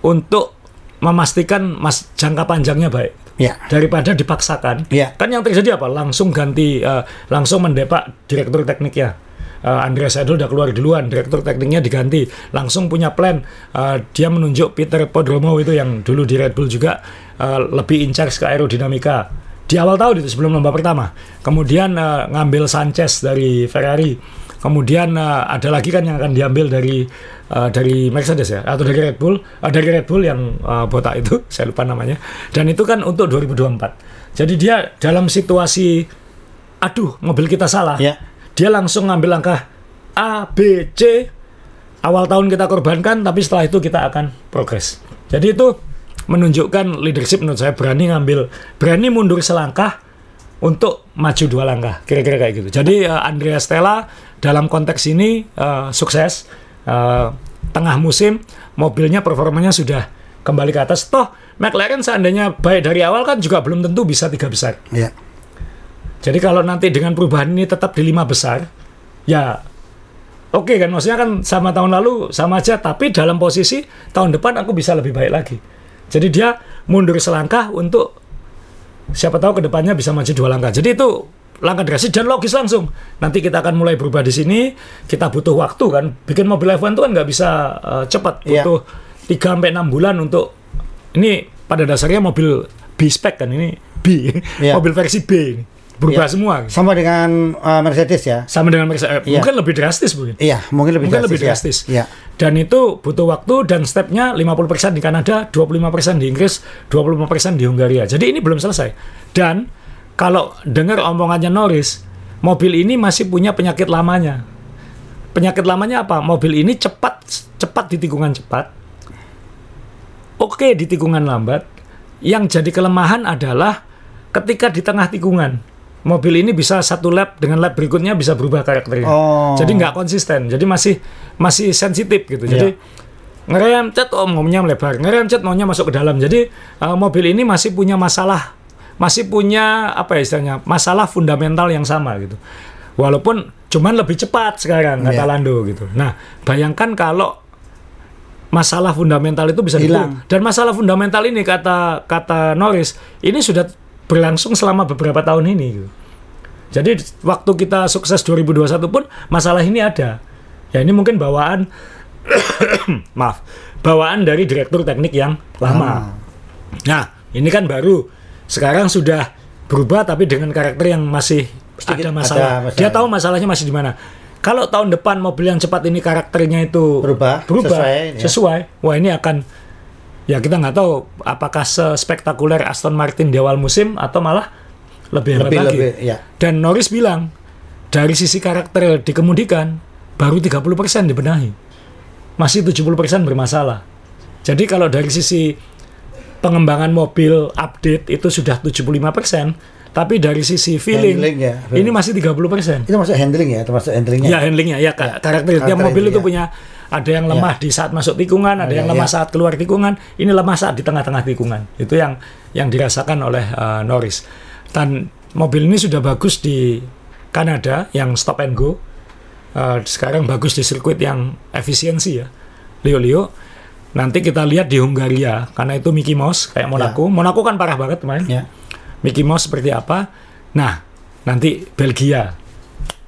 untuk memastikan mas jangka panjangnya baik ya. daripada dipaksakan. Ya. Kan yang terjadi apa? Langsung ganti, uh, langsung mendepak direktur tekniknya. Uh, Andreas Seidel udah keluar duluan, direktur tekniknya diganti, langsung punya plan. Uh, dia menunjuk Peter Podromo itu yang dulu di Red Bull juga uh, lebih in charge ke aerodinamika di awal tahun itu sebelum lomba pertama. Kemudian uh, ngambil Sanchez dari Ferrari. Kemudian uh, ada lagi kan yang akan diambil dari uh, dari Mercedes ya atau dari Red Bull uh, dari Red Bull yang uh, botak itu saya lupa namanya. Dan itu kan untuk 2024 jadi dia dalam situasi aduh mobil kita salah. Ya. dia langsung ngambil langkah A B C. Awal tahun kita korbankan tapi setelah itu kita akan progres. Jadi itu menunjukkan leadership menurut saya berani ngambil berani mundur selangkah untuk maju dua langkah. Kira-kira kayak gitu. Jadi uh, Andrea Stella dalam konteks ini uh, sukses uh, tengah musim mobilnya performanya sudah kembali ke atas. Toh McLaren seandainya baik dari awal kan juga belum tentu bisa tiga besar. Ya. Jadi kalau nanti dengan perubahan ini tetap di lima besar, ya oke okay kan. Maksudnya kan sama tahun lalu sama aja. Tapi dalam posisi tahun depan aku bisa lebih baik lagi. Jadi dia mundur selangkah untuk siapa tahu ke depannya bisa maju dua langkah. Jadi itu langkah drastis dan logis langsung. Nanti kita akan mulai berubah di sini. Kita butuh waktu kan. Bikin mobil F1 itu kan nggak bisa uh, cepat. Iya. Butuh tiga sampai enam bulan untuk ini pada dasarnya mobil B spec kan ini B, yeah. mobil versi B ini berubah yeah. semua. Sama dengan uh, Mercedes ya. Sama dengan Mercedes. Yeah. Mungkin lebih drastis mungkin. Iya, mungkin lebih mungkin drastis. Lebih drastis. Ya. Dan itu butuh waktu dan stepnya 50% di Kanada, 25% di Inggris, 25% di Hungaria. Jadi ini belum selesai. Dan kalau dengar omongannya Norris, mobil ini masih punya penyakit lamanya. Penyakit lamanya apa? Mobil ini cepat cepat di tikungan cepat. Oke di tikungan lambat. Yang jadi kelemahan adalah ketika di tengah tikungan. Mobil ini bisa satu lap dengan lap berikutnya bisa berubah karakternya. Oh. Jadi nggak konsisten. Jadi masih masih sensitif gitu. Jadi yeah. ngerem cat oh maunya melebar, ngerem cat maunya masuk ke dalam. Jadi uh, mobil ini masih punya masalah masih punya apa ya istilahnya masalah fundamental yang sama gitu. Walaupun cuman lebih cepat sekarang kata yeah. Lando gitu. Nah, bayangkan kalau masalah fundamental itu bisa hilang. Dan masalah fundamental ini kata kata Norris ini sudah berlangsung selama beberapa tahun ini gitu. Jadi waktu kita sukses 2021 pun masalah ini ada. Ya ini mungkin bawaan maaf, bawaan dari direktur teknik yang lama. Ah. Nah, ini kan baru sekarang sudah berubah tapi dengan karakter yang masih Sedikit ada masalah. Ada masalah. Dia tahu masalahnya masih di mana. Kalau tahun depan mobil yang cepat ini karakternya itu berubah, berubah sesuai, ya. sesuai. Wah ini akan ya kita nggak tahu apakah sespektakuler Aston Martin di awal musim atau malah lebih hebat lebih, lagi. Lebih, ya. Dan Norris bilang dari sisi karakter dikemudikan baru 30% dibenahi. Masih 70% bermasalah. Jadi kalau dari sisi pengembangan mobil update itu sudah 75%, tapi dari sisi feeling ya, ini masih 30%. Itu masuk handling ya, termasuk handlingnya. Ya, handlingnya ya, ya. karakter tiap mobil itu ya. punya ada yang lemah ya. di saat masuk tikungan, ada ya, yang lemah ya. saat keluar tikungan, ini lemah saat di tengah-tengah tikungan. Itu yang yang dirasakan oleh uh, Norris. Dan mobil ini sudah bagus di Kanada yang stop and go. Uh, sekarang bagus di sirkuit yang efisiensi ya. Leo Leo. Nanti kita lihat di Hungaria karena itu Mickey Mouse kayak Monaco. Ya. Monaco kan parah banget kemarin. Ya. Mickey Mouse seperti apa? Nah, nanti Belgia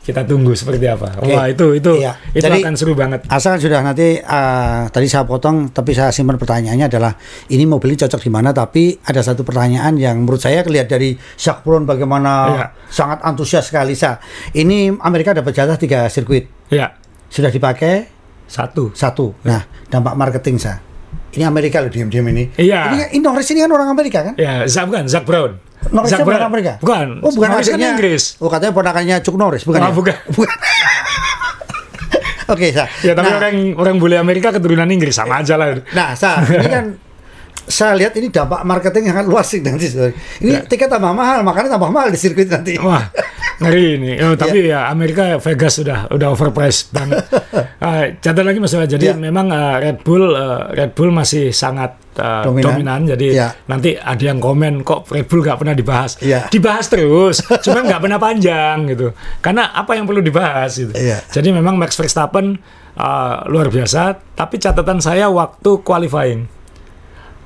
kita tunggu seperti apa. Okay. Wah itu itu iya. itu Jadi, akan seru banget. Asal sudah nanti uh, tadi saya potong, tapi saya simpan pertanyaannya adalah ini mobil ini cocok di mana? Tapi ada satu pertanyaan yang menurut saya kelihatan dari Brown bagaimana iya. sangat antusias sekali sa. Ini Amerika dapat jatah tiga sirkuit. Iya. Sudah dipakai satu. Satu. Nah dampak marketing sa. Ini Amerika loh diam-diam ini. Iya. Ini, ini Norris ini kan orang Amerika kan? Iya, Zach bukan, Zach Brown. Norris Zach bukan Amerika? Bukan. Oh, bukan Norris kan Inggris. Oh, katanya ponakannya Chuck Norris, bukan? Oh, ya? bukan. bukan. Oke, okay, Sa. Ya, tapi nah, orang orang bule Amerika keturunan Inggris sama aja lah. Nah, Sa, ini kan saya lihat ini dampak marketing yang luas sih nanti. Ini ya. tiket tambah mahal, makanya tambah mahal di sirkuit nanti. Wah, ngeri ini. Oh, tapi ya. ya Amerika Vegas sudah udah overpriced banget. uh, catat lagi masalah. Jadi ya. memang uh, Red Bull uh, Red Bull masih sangat uh, dominan. dominan. Jadi ya. nanti ada yang komen kok Red Bull nggak pernah dibahas. Ya. Dibahas terus, cuma nggak pernah panjang gitu. Karena apa yang perlu dibahas gitu. Ya. Jadi memang Max Verstappen uh, luar biasa. Tapi catatan saya waktu qualifying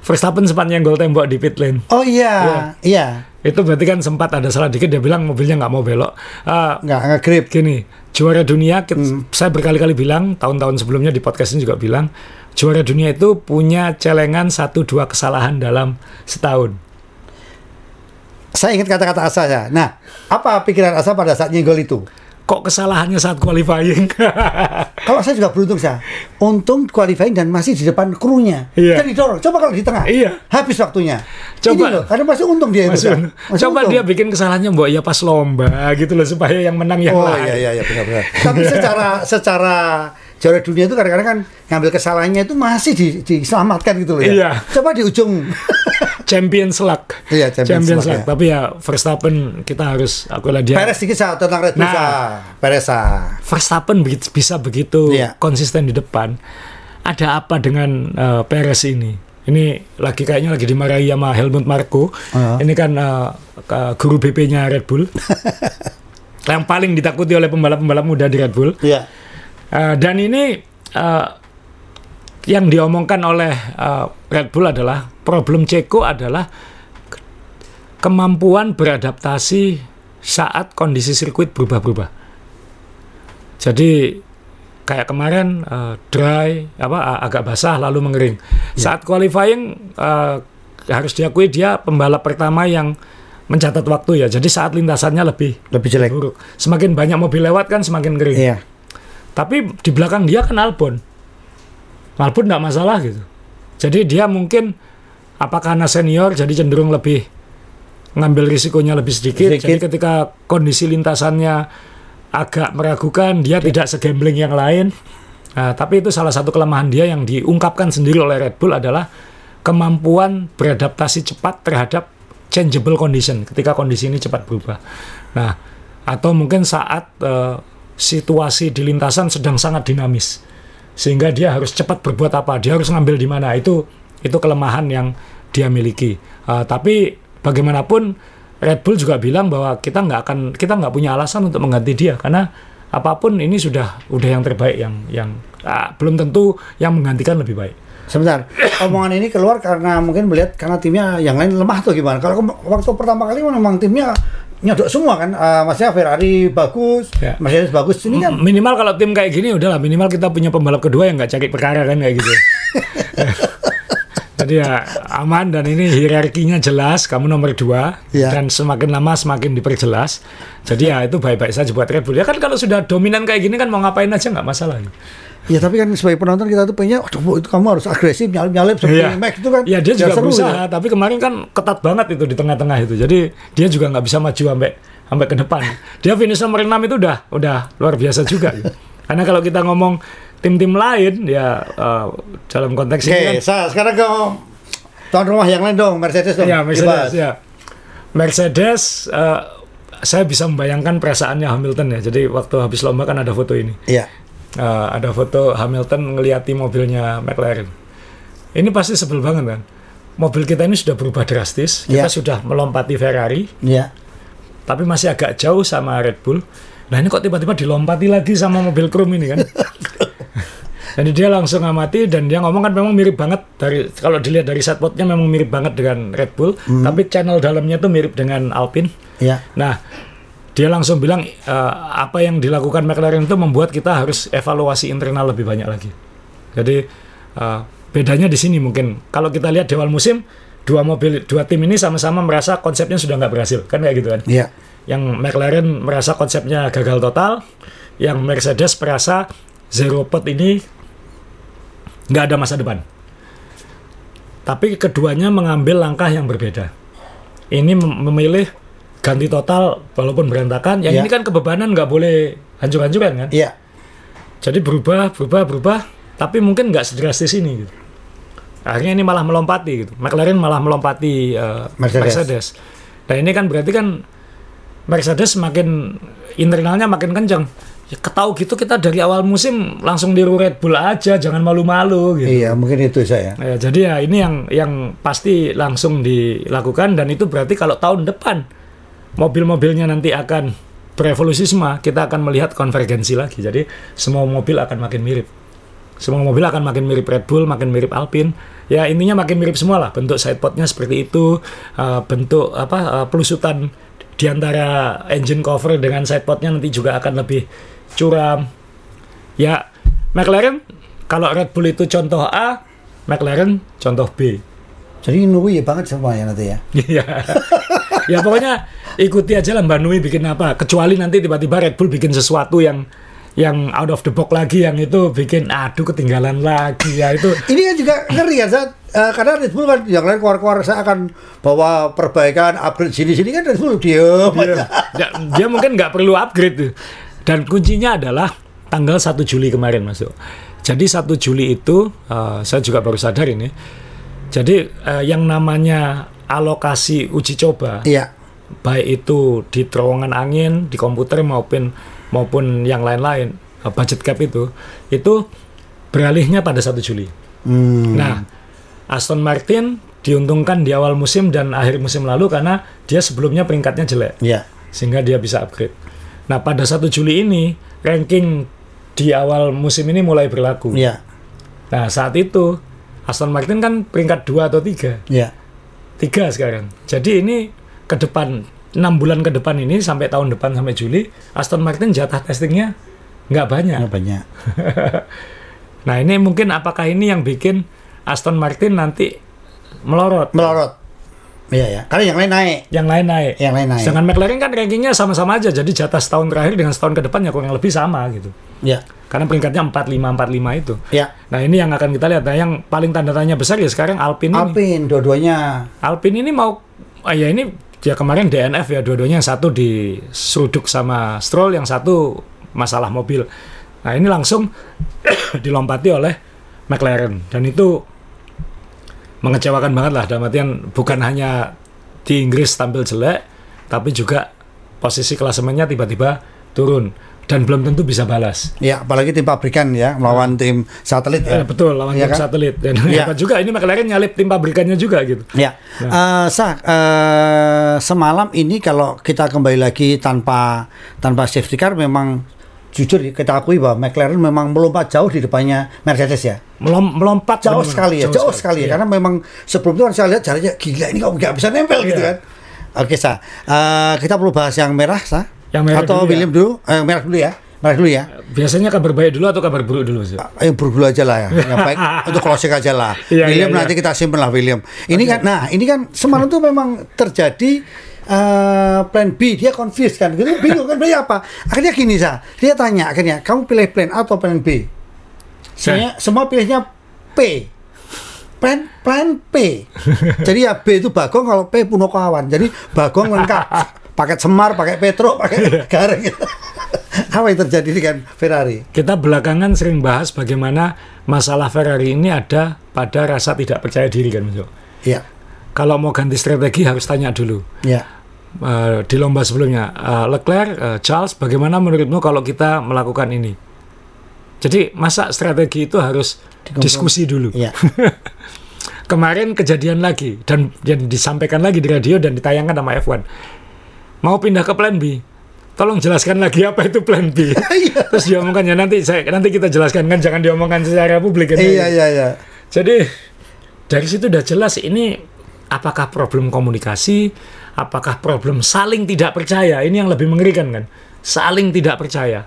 Verstappen sempat nyenggol tembok di pit lane. Oh iya, iya. iya. Itu berarti kan sempat ada salah dikit dia bilang mobilnya nggak mau belok. Uh, nggak nggak grip. Gini, juara dunia kita, hmm. saya berkali-kali bilang tahun-tahun sebelumnya di podcast ini juga bilang juara dunia itu punya celengan satu dua kesalahan dalam setahun. Saya ingat kata-kata Asa ya. Nah, apa pikiran Asa pada saat nyenggol itu? Kok kesalahannya saat qualifying. kalau saya juga beruntung saya. Untung qualifying dan masih di depan krunya. Iya. Jadi dorong. Coba kalau di tengah. Iya. Habis waktunya. Coba. Ini loh, karena masih untung dia masih, itu. Masih Coba untung. dia bikin kesalahannya mbak ya pas lomba gitu loh supaya yang menang yang oh, lain. Oh iya iya iya benar-benar. Tapi secara secara juara dunia itu kadang-kadang kan ngambil kesalahannya itu masih di, diselamatkan gitu loh ya. Iya. Coba di ujung Champions Luck. Iya, Champions, Champions Luck. Ya. Tapi ya Verstappen kita harus aku lah dia. Perez sedikit sah tentang Red Bull nah, Perez sah. Verstappen bisa begitu iya. konsisten di depan. Ada apa dengan uh, Perez ini? Ini lagi kayaknya lagi dimarahi sama Helmut Marko. Uh -huh. Ini kan uh, guru BP-nya Red Bull. yang paling ditakuti oleh pembalap-pembalap muda di Red Bull. Iya. Uh, dan ini uh, yang diomongkan oleh uh, Red Bull adalah problem Ceko adalah kemampuan beradaptasi saat kondisi sirkuit berubah-berubah. Jadi kayak kemarin uh, dry apa agak basah lalu mengering. Ya. Saat qualifying uh, harus diakui dia pembalap pertama yang mencatat waktu ya. Jadi saat lintasannya lebih lebih jelek. Buruk. Semakin banyak mobil lewat kan semakin kering. Iya. Tapi di belakang dia kan Albon. Albon tidak masalah gitu. Jadi dia mungkin apakah karena senior jadi cenderung lebih ngambil risikonya lebih sedikit. sedikit. Jadi ketika kondisi lintasannya agak meragukan, dia ya. tidak segambling yang lain. Nah, tapi itu salah satu kelemahan dia yang diungkapkan sendiri oleh Red Bull adalah kemampuan beradaptasi cepat terhadap changeable condition ketika kondisi ini cepat berubah. Nah, atau mungkin saat uh, situasi di lintasan sedang sangat dinamis sehingga dia harus cepat berbuat apa dia harus ngambil di mana. Itu itu kelemahan yang dia miliki. Uh, tapi bagaimanapun Red Bull juga bilang bahwa kita nggak akan kita nggak punya alasan untuk mengganti dia. Karena apa pun ini sudah udah yang terbaik yang yang uh, belum tentu yang menggantikan lebih baik sebentar omongan ini keluar karena mungkin melihat karena timnya yang lain lemah tuh gimana kalau waktu pertama kali memang timnya nyodok semua kan uh, maksudnya Ferrari bagus ya. Mercedes bagus ini kan minimal kalau tim kayak gini udahlah minimal kita punya pembalap kedua yang nggak cari perkara kan kayak gitu Jadi ya aman dan ini hierarkinya jelas, kamu nomor dua ya. dan semakin lama semakin diperjelas. Jadi ya itu baik-baik saja buat Red Bull. Ya kan kalau sudah dominan kayak gini kan mau ngapain aja nggak masalah. Ya tapi kan sebagai penonton kita tuh pengennya, waduh itu kamu harus agresif nyalip-nyalip seperti yeah. Max itu kan. Iya dia juga seru, berusaha, ya. tapi kemarin kan ketat banget itu di tengah-tengah itu. Jadi dia juga nggak bisa maju sampai sampai ke depan. Dia finish nomor 6 itu udah udah luar biasa juga. gitu. Karena kalau kita ngomong tim-tim lain ya uh, dalam konteks okay, ini kan. sekarang ke tuan rumah yang lain dong, Mercedes dong. Ya, Mercedes ya. Mercedes uh, saya bisa membayangkan perasaannya Hamilton ya. Jadi waktu habis lomba kan ada foto ini. Iya. Uh, ada foto Hamilton ngeliati mobilnya McLaren. Ini pasti sebel banget kan. Mobil kita ini sudah berubah drastis. Kita yeah. sudah melompati Ferrari. Iya. Tapi masih agak jauh sama Red Bull. Nah ini kok tiba-tiba dilompati lagi sama mobil Chrome ini kan. Jadi dia langsung amati dan dia ngomong kan memang mirip banget dari kalau dilihat dari setpotnya memang mirip banget dengan Red Bull, hmm. tapi channel dalamnya tuh mirip dengan Alpine. Ya. Nah, dia langsung bilang uh, apa yang dilakukan McLaren itu membuat kita harus evaluasi internal lebih banyak lagi. Jadi uh, bedanya di sini mungkin kalau kita lihat di awal musim dua mobil dua tim ini sama-sama merasa konsepnya sudah nggak berhasil kan kayak gitu kan. Iya. Yang McLaren merasa konsepnya gagal total, yang Mercedes merasa zero pot ini nggak ada masa depan. Tapi keduanya mengambil langkah yang berbeda. Ini memilih ganti total walaupun berantakan. Yang ya. ini kan kebebanan nggak boleh hancur-hancuran kan? Iya. Jadi berubah, berubah, berubah. Tapi mungkin nggak sedrastis ini. Gitu. Akhirnya ini malah melompati gitu. McLaren malah melompati uh, Mercedes. Mercedes. Nah ini kan berarti kan Mercedes makin internalnya makin kencang ya ketahu gitu kita dari awal musim langsung di Red Bull aja jangan malu-malu gitu. Iya mungkin itu saya. Ya, jadi ya ini yang yang pasti langsung dilakukan dan itu berarti kalau tahun depan mobil-mobilnya nanti akan berevolusi semua kita akan melihat konvergensi lagi jadi semua mobil akan makin mirip semua mobil akan makin mirip Red Bull makin mirip Alpine ya intinya makin mirip semua lah bentuk sidepodnya seperti itu uh, bentuk apa uh, pelusutan di antara engine cover dengan sidepodnya nanti juga akan lebih curam. Ya, McLaren kalau Red Bull itu contoh A, McLaren contoh B. Jadi nunggu ya banget semuanya nanti ya. Iya. Ya pokoknya ikuti aja lah Mbak Nui bikin apa. Kecuali nanti tiba-tiba Red Bull bikin sesuatu yang yang out of the box lagi yang itu bikin aduh ketinggalan lagi ya itu ini kan juga ngeri ya saat uh, karena Red Bull kan yang lain keluar-keluar saya akan bawa perbaikan upgrade sini-sini kan Red Bull dia dia, dia mungkin nggak perlu upgrade tuh dan kuncinya adalah tanggal 1 Juli kemarin masuk. Jadi 1 Juli itu uh, saya juga baru sadar ini. Jadi uh, yang namanya alokasi uji coba, iya. baik itu di terowongan angin, di komputer maupun maupun yang lain-lain, uh, budget cap itu, itu beralihnya pada 1 Juli. Hmm. Nah, Aston Martin diuntungkan di awal musim dan akhir musim lalu karena dia sebelumnya peringkatnya jelek, iya. sehingga dia bisa upgrade. Nah, pada 1 Juli ini ranking di awal musim ini mulai berlaku. Iya. Nah, saat itu Aston Martin kan peringkat 2 atau 3. Iya. 3 sekarang. Jadi ini ke depan 6 bulan ke depan ini sampai tahun depan sampai Juli Aston Martin jatah testingnya nggak banyak. Nggak banyak. nah ini mungkin apakah ini yang bikin Aston Martin nanti melorot? Melorot. Iya ya, karena yang lain naik. Yang lain naik. Yang lain naik. Sedangkan McLaren kan rankingnya sama-sama aja, jadi jatah setahun terakhir dengan setahun ke depan ya kurang lebih sama gitu. Iya. Karena peringkatnya 45 45 itu. Iya. Nah, ini yang akan kita lihat. Nah, yang paling tanda tanya besar ya sekarang Alpine, Alpine ini. Alpine dua-duanya. Alpine ini mau oh ya ini ya kemarin DNF ya dua-duanya yang satu diseruduk sama Stroll, yang satu masalah mobil. Nah, ini langsung dilompati oleh McLaren dan itu mengecewakan banget lah dalam artian bukan hanya di Inggris tampil jelek tapi juga posisi klasemennya tiba-tiba turun dan belum tentu bisa balas. Ya, apalagi tim pabrikan ya melawan tim satelit ya. Eh, betul, lawan ya tim kan? satelit dan ya. juga ini McLaren nyalip tim pabrikannya juga gitu. Ya. Nah. Uh, Sa, uh, semalam ini kalau kita kembali lagi tanpa tanpa safety car memang jujur kita akui bahwa McLaren memang melompat jauh di depannya Mercedes ya. Melom, melompat jauh sekali ya, jauh, jauh sekali, ya. Karena memang sebelum itu kan saya lihat jalannya gila ini kok nggak bisa nempel gitu iya. gitu kan. Oke sa, uh, kita perlu bahas yang merah sa. Yang merah atau dulu William ya? dulu, eh, yang merah dulu ya. Merah dulu ya. Biasanya kabar baik dulu atau kabar buruk dulu sih? Uh, yang buruk dulu aja lah ya. Yang baik untuk closing aja lah. Iya, William iya, nanti iya. kita simpen lah William. Ini okay. kan, nah ini kan semalam tuh memang terjadi uh, plan B dia confused kan gitu bingung kan beli apa akhirnya gini sa dia tanya akhirnya kamu pilih plan A atau plan B Saya semua pilihnya P. Plan plan P. Jadi ya B itu Bagong kalau P Punokawan. Jadi Bagong lengkap. pakai Semar, pakai Petro, pakai Gareng. Apa yang terjadi dengan Ferrari? Kita belakangan sering bahas bagaimana masalah Ferrari ini ada pada rasa tidak percaya diri kan, Mas. Iya. Kalau mau ganti strategi harus tanya dulu. Iya. Uh, di lomba sebelumnya, uh, Leclerc, uh, Charles, bagaimana menurutmu kalau kita melakukan ini? Jadi masa strategi itu harus Dikumpul. diskusi dulu. Iya. Kemarin kejadian lagi dan yang disampaikan lagi di radio dan ditayangkan sama F1. Mau pindah ke plan B, tolong jelaskan lagi apa itu plan B. Iya. Terus diomongkan ya nanti saya nanti kita jelaskan kan jangan diomongkan secara publik kan. Iya iya iya. Jadi dari situ udah jelas ini apakah problem komunikasi, apakah problem saling tidak percaya. Ini yang lebih mengerikan kan. Saling tidak percaya.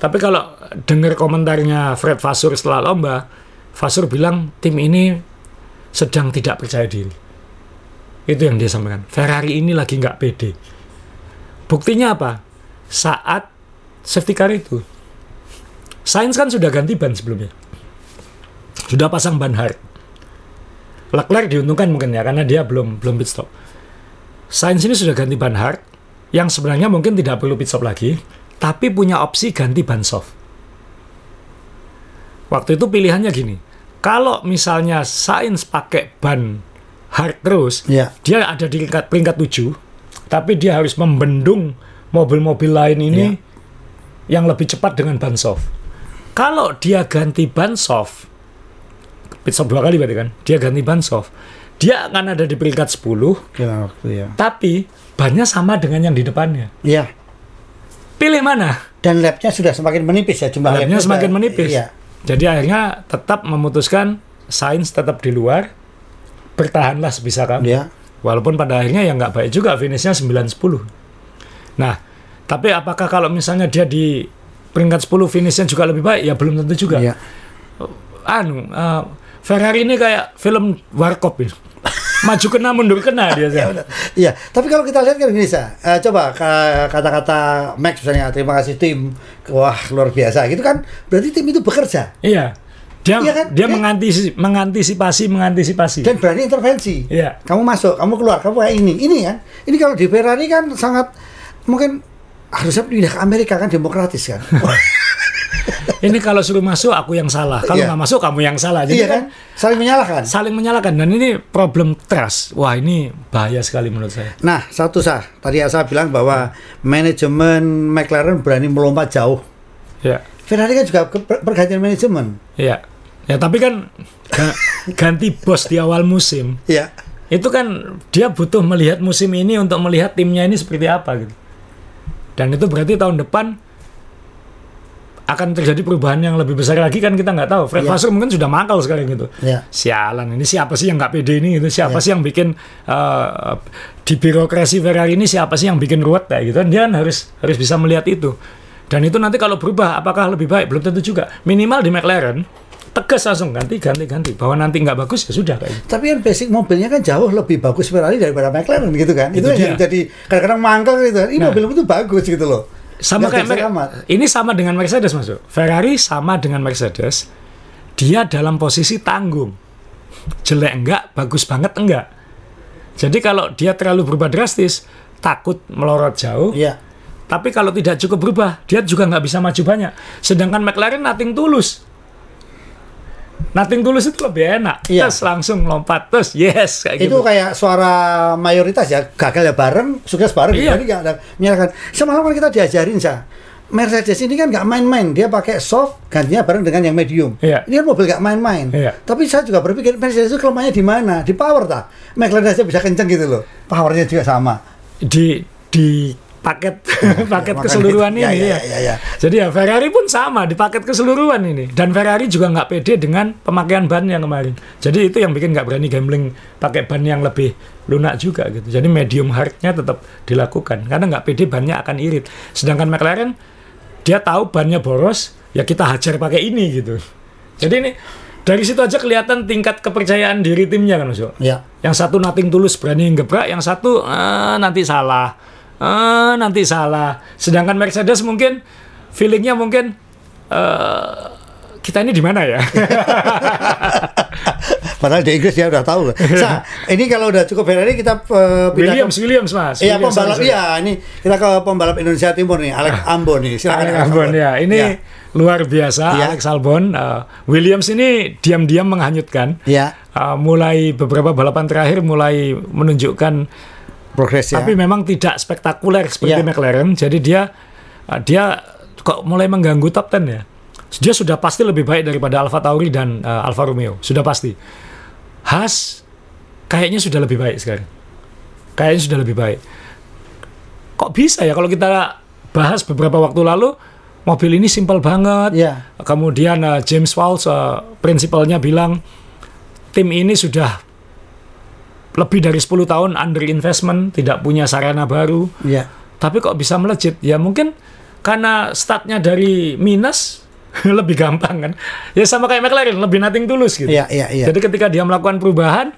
Tapi kalau dengar komentarnya Fred Vassur setelah lomba, Vassur bilang tim ini sedang tidak percaya diri. Itu yang dia sampaikan. Ferrari ini lagi nggak pede. Buktinya apa? Saat safety car itu, Sainz kan sudah ganti ban sebelumnya. Sudah pasang ban hard. Leclerc diuntungkan mungkin ya, karena dia belum belum pit stop. Sainz ini sudah ganti ban hard, yang sebenarnya mungkin tidak perlu pit stop lagi, tapi punya opsi ganti ban soft. Waktu itu pilihannya gini, kalau misalnya Sainz pakai ban hard terus, yeah. dia ada di peringkat, peringkat 7, tapi dia harus membendung mobil-mobil lain ini yeah. yang lebih cepat dengan ban soft. Kalau dia ganti ban soft, pit stop dua kali berarti kan, dia ganti ban soft, dia akan ada di peringkat 10, ya, ya. tapi bannya sama dengan yang di depannya. Iya. Pilih mana? Dan labnya sudah semakin menipis ya jumlah labnya semakin menipis. Iya. Jadi akhirnya tetap memutuskan Sains tetap di luar, bertahanlah sebisa kamu. Iya Walaupun pada akhirnya ya nggak baik juga finishnya 9-10. Nah, tapi apakah kalau misalnya dia di peringkat 10 finishnya juga lebih baik? Ya belum tentu juga. Iya. Anu, uh, Ferrari ini kayak film Warkop ini. Maju kena mundur kena dia. Iya, iya, tapi kalau kita lihat kan bisa. Uh, coba kata-kata Max misalnya terima kasih tim. Wah, luar biasa. Gitu kan berarti tim itu bekerja. Iya. Dia iya kan? dia mengantisipasi, mengantisipasi mengantisipasi dan berani intervensi. Iya. Kamu masuk, kamu keluar, kamu kayak ini. Ini kan. Ini kalau di Ferrari kan sangat mungkin harusnya pindah ke Amerika kan demokratis kan. ini kalau suruh masuk aku yang salah. Kalau iya. nggak masuk kamu yang salah. Jadi iya kan, kan saling menyalahkan. Saling menyalahkan dan ini problem trust. Wah, ini bahaya sekali menurut saya. Nah, satu sah. Tadi saya bilang bahwa hmm. manajemen McLaren berani melompat jauh. Ya. Ferrari kan juga pergantian manajemen. Iya. Ya tapi kan ganti bos di awal musim. Iya. Itu kan dia butuh melihat musim ini untuk melihat timnya ini seperti apa gitu. Dan itu berarti tahun depan akan terjadi perubahan yang lebih besar lagi kan kita nggak tahu. Fred. Vasseur mungkin sudah mangkal sekarang gitu. Ya. Sialan ini siapa sih yang nggak pede ini gitu? Siapa ya. sih yang bikin uh, di birokrasi Ferrari ini siapa sih yang bikin ruwet kayak gitu? Dia kan harus harus bisa melihat itu. Dan itu nanti kalau berubah apakah lebih baik belum tentu juga. Minimal di McLaren tegas langsung ganti ganti ganti bahwa nanti nggak bagus ya sudah kayak gitu. Tapi kan basic mobilnya kan jauh lebih bagus Ferrari daripada McLaren gitu kan. Itu, itu yang jadi kadang-kadang mangkal gitu. Ini nah, mobil itu bagus gitu loh. Sama kayak ini sama dengan Mercedes masuk. Ferrari sama dengan Mercedes. Dia dalam posisi tanggung. Jelek enggak, bagus banget enggak. Jadi kalau dia terlalu berubah drastis, takut melorot jauh. Iya. Tapi kalau tidak cukup berubah, dia juga nggak bisa maju banyak. Sedangkan McLaren nating tulus Nothing tulus itu lebih enak. Iya. Terus langsung lompat terus yes kayak itu gitu. kayak suara mayoritas ya gagal ya bareng, sukses bareng. Iya. Jadi nggak ada menyalahkan. Semalam kan kita diajarin sah. Mercedes ini kan nggak main-main, dia pakai soft gantinya bareng dengan yang medium. Iya. Ini kan mobil nggak main-main. Iya. Tapi saya juga berpikir Mercedes itu kelemahannya di mana? Di power tak? McLaren aja bisa kenceng gitu loh. Powernya juga sama. Di di paket paket keseluruhan ini ya, ya, ya, ya. Jadi ya Ferrari pun sama di paket keseluruhan ini dan Ferrari juga nggak pede dengan pemakaian ban yang kemarin. Jadi itu yang bikin nggak berani gambling pakai ban yang lebih lunak juga gitu. Jadi medium hardnya tetap dilakukan karena nggak pede bannya akan irit. Sedangkan McLaren dia tahu bannya boros ya kita hajar pakai ini gitu. Jadi ini dari situ aja kelihatan tingkat kepercayaan diri timnya kan Mas. Ya. Yang satu nating tulus berani ngebrak, yang satu eh, nanti salah uh, nanti salah. Sedangkan Mercedes mungkin feelingnya mungkin uh, kita ini di mana ya? Padahal di Inggris dia udah tahu. Sa, ini kalau udah cukup Ferrari kita uh, Williams, ke, Williams mas. Iya pembalap, iya ini kita ke pembalap Indonesia Timur nih, Alex ah. Ambon nih. Silakan Alex Ambon ya. Ini ya. luar biasa ya. Alex Albon. Uh, Williams ini diam-diam menghanyutkan. Ya. Uh, mulai beberapa balapan terakhir mulai menunjukkan progres ya. Tapi memang tidak spektakuler seperti ya. McLaren. Jadi dia uh, dia kok mulai mengganggu top 10 ya. Dia sudah pasti lebih baik daripada Alfa Tauri dan uh, Alfa Romeo, sudah pasti. Haas kayaknya sudah lebih baik sekarang. Kayaknya sudah lebih baik. Kok bisa ya kalau kita bahas beberapa waktu lalu mobil ini simpel banget. Yeah. Kemudian uh, James Walsh uh, prinsipalnya bilang tim ini sudah lebih dari 10 tahun under investment, tidak punya sarana baru. Yeah. Tapi kok bisa melejit? Ya mungkin karena startnya dari minus lebih gampang kan ya sama kayak McLaren lebih nating tulus gitu iya, iya, iya. jadi ketika dia melakukan perubahan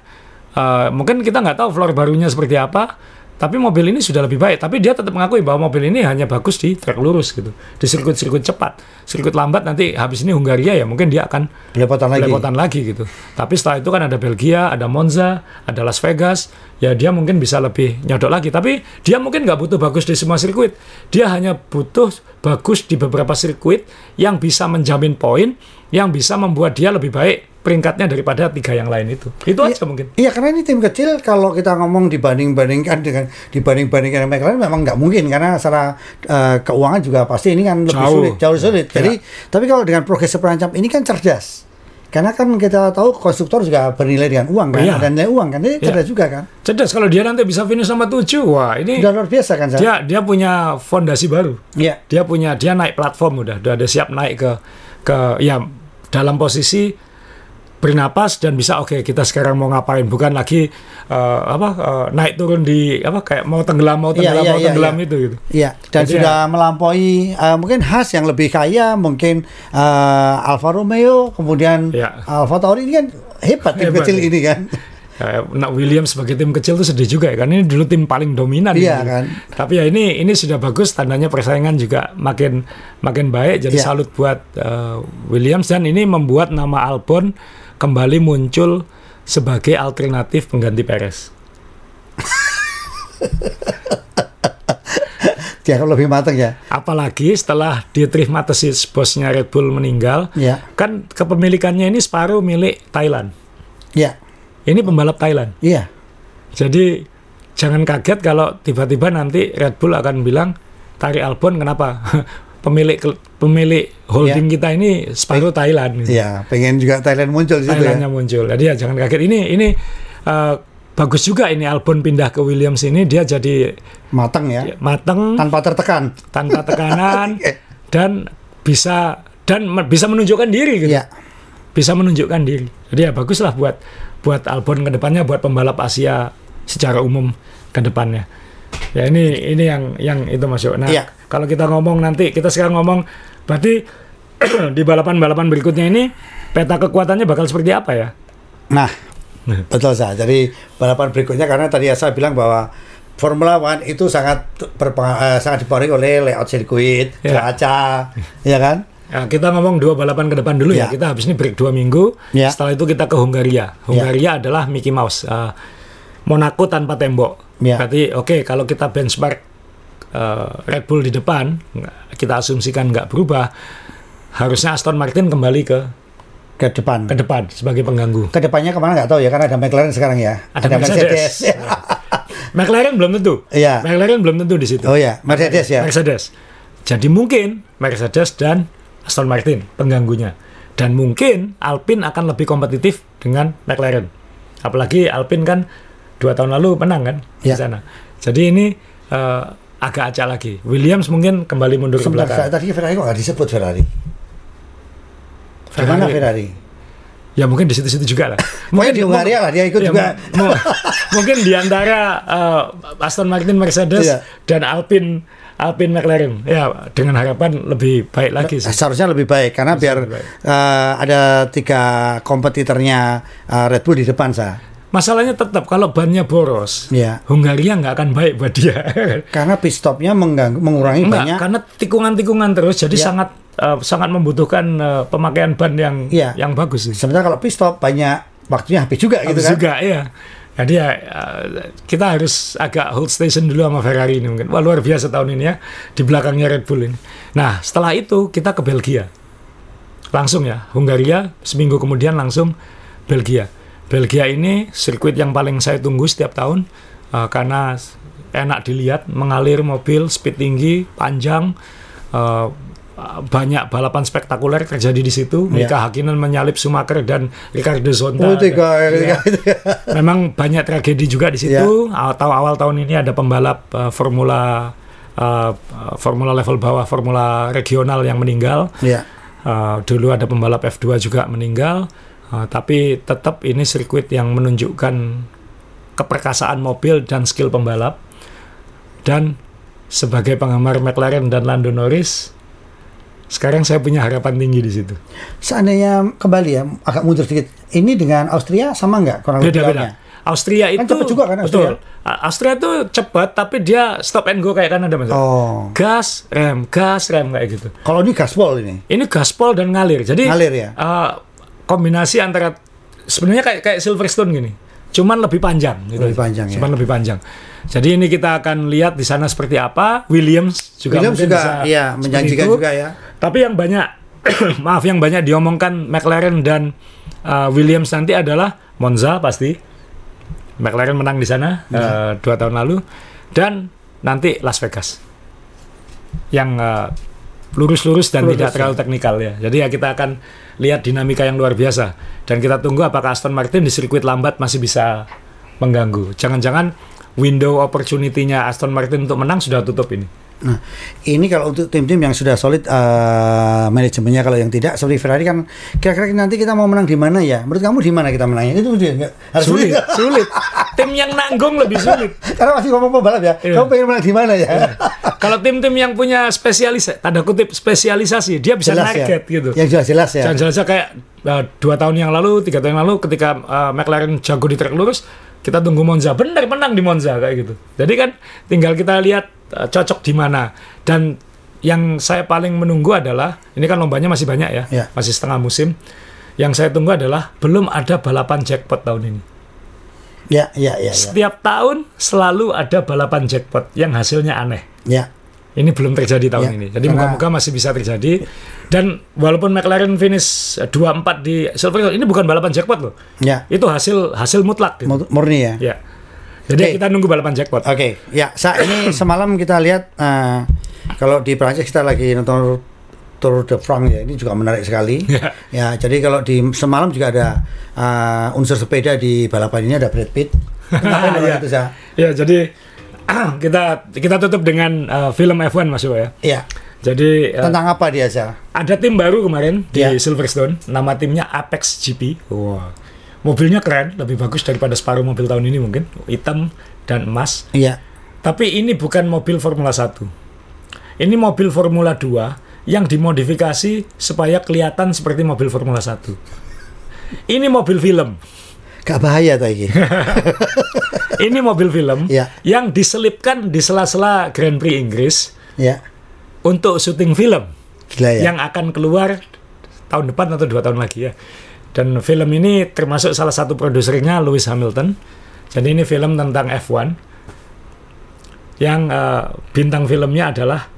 uh, mungkin kita nggak tahu floor barunya seperti apa tapi mobil ini sudah lebih baik. Tapi dia tetap mengakui bahwa mobil ini hanya bagus di trek lurus gitu. Di sirkuit-sirkuit cepat. Sirkuit lambat nanti habis ini Hungaria ya mungkin dia akan belepotan lagi. Belepotan lagi gitu. Tapi setelah itu kan ada Belgia, ada Monza, ada Las Vegas. Ya dia mungkin bisa lebih nyodok lagi. Tapi dia mungkin nggak butuh bagus di semua sirkuit. Dia hanya butuh bagus di beberapa sirkuit yang bisa menjamin poin, yang bisa membuat dia lebih baik peringkatnya daripada tiga yang lain itu. Itu iya, aja mungkin. Iya, karena ini tim kecil kalau kita ngomong dibanding-bandingkan dengan dibanding-bandingkan dengan lain memang nggak mungkin karena secara uh, keuangan juga pasti ini kan lebih jauh. sulit, jauh sulit. Ya. Jadi, tapi kalau dengan progres perancam ini kan cerdas. Karena kan kita tahu konstruktor juga bernilai dengan uang kan, ya. dan nilai uang kan, ini ya. cerdas juga kan. Cerdas kalau dia nanti bisa finish sama tujuh, wah ini udah luar biasa kan. Dia dia punya fondasi baru. Iya. Dia punya dia naik platform udah, udah ada siap naik ke ke ya dalam posisi bernapas dan bisa oke okay, kita sekarang mau ngapain bukan lagi uh, apa uh, naik turun di apa kayak mau tenggelam mau iya, tenggelam yeah, yeah, mau yeah, tenggelam yeah. itu gitu. Iya, dan Jadi sudah ya, melampaui uh, mungkin khas yang lebih kaya, mungkin uh, Alfa Romeo, kemudian yeah. Alfa Tauri ini kan hebat tim hebat, kecil ya. ini kan. Nak Williams sebagai tim kecil itu sedih juga ya kan ini dulu tim paling dominan iya gitu. kan tapi ya ini ini sudah bagus tandanya persaingan juga makin makin baik jadi yeah. salut buat uh, Williams dan ini membuat nama Albon kembali muncul sebagai alternatif pengganti Perez. Dia akan lebih matang ya. Apalagi setelah Dietrich Mateschitz bosnya Red Bull meninggal, ya. kan kepemilikannya ini separuh milik Thailand. Ya. Ini pembalap Thailand. Iya. Jadi jangan kaget kalau tiba-tiba nanti Red Bull akan bilang Tari Albon kenapa pemilik pemilik holding ya. kita ini separuh Thailand. Iya, pengen juga Thailand muncul di situ ya. Thailandnya muncul. Jadi ya jangan kaget ini ini uh, bagus juga ini Albon pindah ke Williams ini dia jadi matang ya. Matang tanpa tertekan. Tanpa tekanan dan bisa dan bisa menunjukkan diri gitu. Ya. Bisa menunjukkan diri. Jadi ya baguslah buat buat Albon ke depannya buat pembalap Asia secara umum ke depannya. Ya ini ini yang yang itu masuk. Nah, ya. Kalau kita ngomong nanti kita sekarang ngomong berarti di balapan-balapan berikutnya ini peta kekuatannya bakal seperti apa ya? Nah, betul sah. Jadi balapan berikutnya karena tadi saya bilang bahwa Formula One itu sangat uh, sangat dipengaruhi oleh layout sirkuit, ya. kaca, ya kan? Ya, kita ngomong dua balapan ke depan dulu ya. ya. Kita habis ini break dua minggu. Ya. Setelah itu kita ke Hungaria. Hungaria ya. adalah Mickey Mouse. Uh, Monaco tanpa tembok. Ya. Berarti oke okay, kalau kita benchmark uh, Red Bull di depan, kita asumsikan nggak berubah, harusnya Aston Martin kembali ke ke depan ke depan sebagai pengganggu. Ke depannya ke mana nggak tahu ya karena ada McLaren sekarang ya. Ada, ada Mercedes. Mercedes. McLaren belum tentu. Iya. McLaren belum tentu di situ. Oh ya, Mercedes ya. Mercedes. Jadi mungkin Mercedes dan Aston Martin pengganggunya. Dan mungkin Alpine akan lebih kompetitif dengan McLaren. Apalagi Alpine kan dua tahun lalu menang kan ya. di sana. Jadi ini uh, agak acak lagi. Williams mungkin kembali mundur Sebentar, ke belakang. Tadi Ferrari kok nggak disebut Ferrari? Ferrari. Mana Ferrari? Ya mungkin di situ-situ juga lah. Mungkin di Hungaria lah dia ikut ya, juga. mungkin di antara uh, Aston Martin, Mercedes iya. dan Alpine Alpine McLaren ya dengan harapan lebih baik lagi sih. Seharusnya lebih baik karena Seharusnya biar baik. Uh, ada tiga kompetitornya uh, Red Bull di depan sah. Masalahnya tetap kalau bannya boros, ya. Hungaria nggak akan baik buat dia. Karena pit stopnya mengganggu, mengurangi Enggak, banyak. Karena tikungan-tikungan terus, jadi ya. sangat uh, sangat membutuhkan uh, pemakaian ban yang ya. yang bagus. Sebenarnya kalau pit stop banyak waktunya habis juga habis gitu kan. juga ya. Jadi ya uh, kita harus agak hold station dulu sama Ferrari ini mungkin. Wah luar biasa tahun ini ya di belakangnya Red Bull ini. Nah setelah itu kita ke Belgia. Langsung ya, Hungaria seminggu kemudian langsung Belgia. Belgia ini sirkuit yang paling saya tunggu setiap tahun uh, karena enak dilihat, mengalir mobil, speed tinggi, panjang, uh, banyak balapan spektakuler terjadi di situ. Yeah. Mika Hakkinen menyalip Schumacher dan Ricardo Zonta. Oh, tiga, ya. Memang banyak tragedi juga di situ. Yeah. Atau awal tahun ini ada pembalap uh, Formula uh, Formula level bawah, Formula regional yang meninggal. Yeah. Uh, dulu ada pembalap F2 juga meninggal. Uh, tapi tetap ini sirkuit yang menunjukkan keperkasaan mobil dan skill pembalap. Dan sebagai penggemar McLaren dan Lando Norris, sekarang saya punya harapan tinggi di situ. Seandainya kembali ya, agak mundur sedikit. Ini dengan Austria sama nggak? Beda-beda. Austria kan itu cepat juga kan Austria? Betul. Austria itu cepat tapi dia stop and go kayak kan ada mas. Oh. Gas, rem, gas, rem kayak gitu. Kalau ini gaspol ini? Ini gaspol dan ngalir. Jadi ngalir ya. Uh, kombinasi antara sebenarnya kayak kayak Silverstone gini. Cuman lebih panjang gitu. Lebih panjang Cuman ya. lebih panjang. Jadi ini kita akan lihat di sana seperti apa. Williams juga Williams juga bisa iya menjanjikan juga ya. Tapi yang banyak maaf yang banyak diomongkan McLaren dan uh, Williams nanti adalah Monza pasti. McLaren menang di sana ya. uh, dua tahun lalu dan nanti Las Vegas yang uh, lurus-lurus dan Lurus, tidak terlalu teknikal ya. Jadi ya kita akan lihat dinamika yang luar biasa dan kita tunggu apakah Aston Martin di sirkuit lambat masih bisa mengganggu. Jangan-jangan window opportunity-nya Aston Martin untuk menang sudah tutup ini. Nah, ini kalau untuk tim-tim yang sudah solid uh, manajemennya kalau yang tidak seperti Ferrari kan kira-kira nanti kita mau menang di mana ya? Menurut kamu di mana kita menangnya? Itu dia enggak harus sulit. sulit. tim yang nanggung lebih sulit. Karena masih ngomong pembalap ya. Iya. Kamu pengen menang di mana ya? Iya. kalau tim-tim yang punya spesialis tanda kutip spesialisasi, dia bisa jelas ya. gitu. Yang jelas-jelas ya. Jelas-jelas kayak uh, dua tahun yang lalu, tiga tahun yang lalu ketika uh, McLaren jago di trek lurus, kita tunggu Monza. Benar menang di Monza kayak gitu. Jadi kan tinggal kita lihat uh, cocok di mana. Dan yang saya paling menunggu adalah ini kan lombanya masih banyak ya, ya. masih setengah musim. Yang saya tunggu adalah belum ada balapan jackpot tahun ini. Ya ya ya, ya. setiap tahun selalu ada balapan jackpot yang hasilnya aneh. Ya ini belum terjadi tahun ya, ini. Jadi moga-moga masih bisa terjadi. Dan walaupun McLaren finish 24 di Silverstone, ini bukan balapan jackpot loh. Ya. Itu hasil hasil mutlak. Gitu. Murni ya. Ya. Jadi okay. kita nunggu balapan jackpot. Oke, okay. ya. Saat ini semalam kita lihat uh, kalau di Prancis kita lagi nonton Tour de France ya. Ini juga menarik sekali. Ya. ya, jadi kalau di semalam juga ada uh, unsur sepeda di balapan ini ada Brad Pitt. ya. itu, ya, jadi kita kita tutup dengan uh, film F1 Mas ya. Iya. Jadi uh, tentang apa dia sih? Ada tim baru kemarin di yeah. Silverstone, nama timnya Apex GP. Wow. Mobilnya keren, lebih bagus daripada separuh mobil tahun ini mungkin, hitam dan emas. Iya. Tapi ini bukan mobil Formula 1. Ini mobil Formula 2 yang dimodifikasi supaya kelihatan seperti mobil Formula 1. Ini mobil film. Gak bahaya ini. ini mobil film ya. yang diselipkan di sela-sela Grand Prix Inggris ya. untuk syuting film Gila, ya? yang akan keluar tahun depan atau dua tahun lagi ya. Dan film ini termasuk salah satu produsernya Lewis Hamilton. Jadi ini film tentang F1 yang uh, bintang filmnya adalah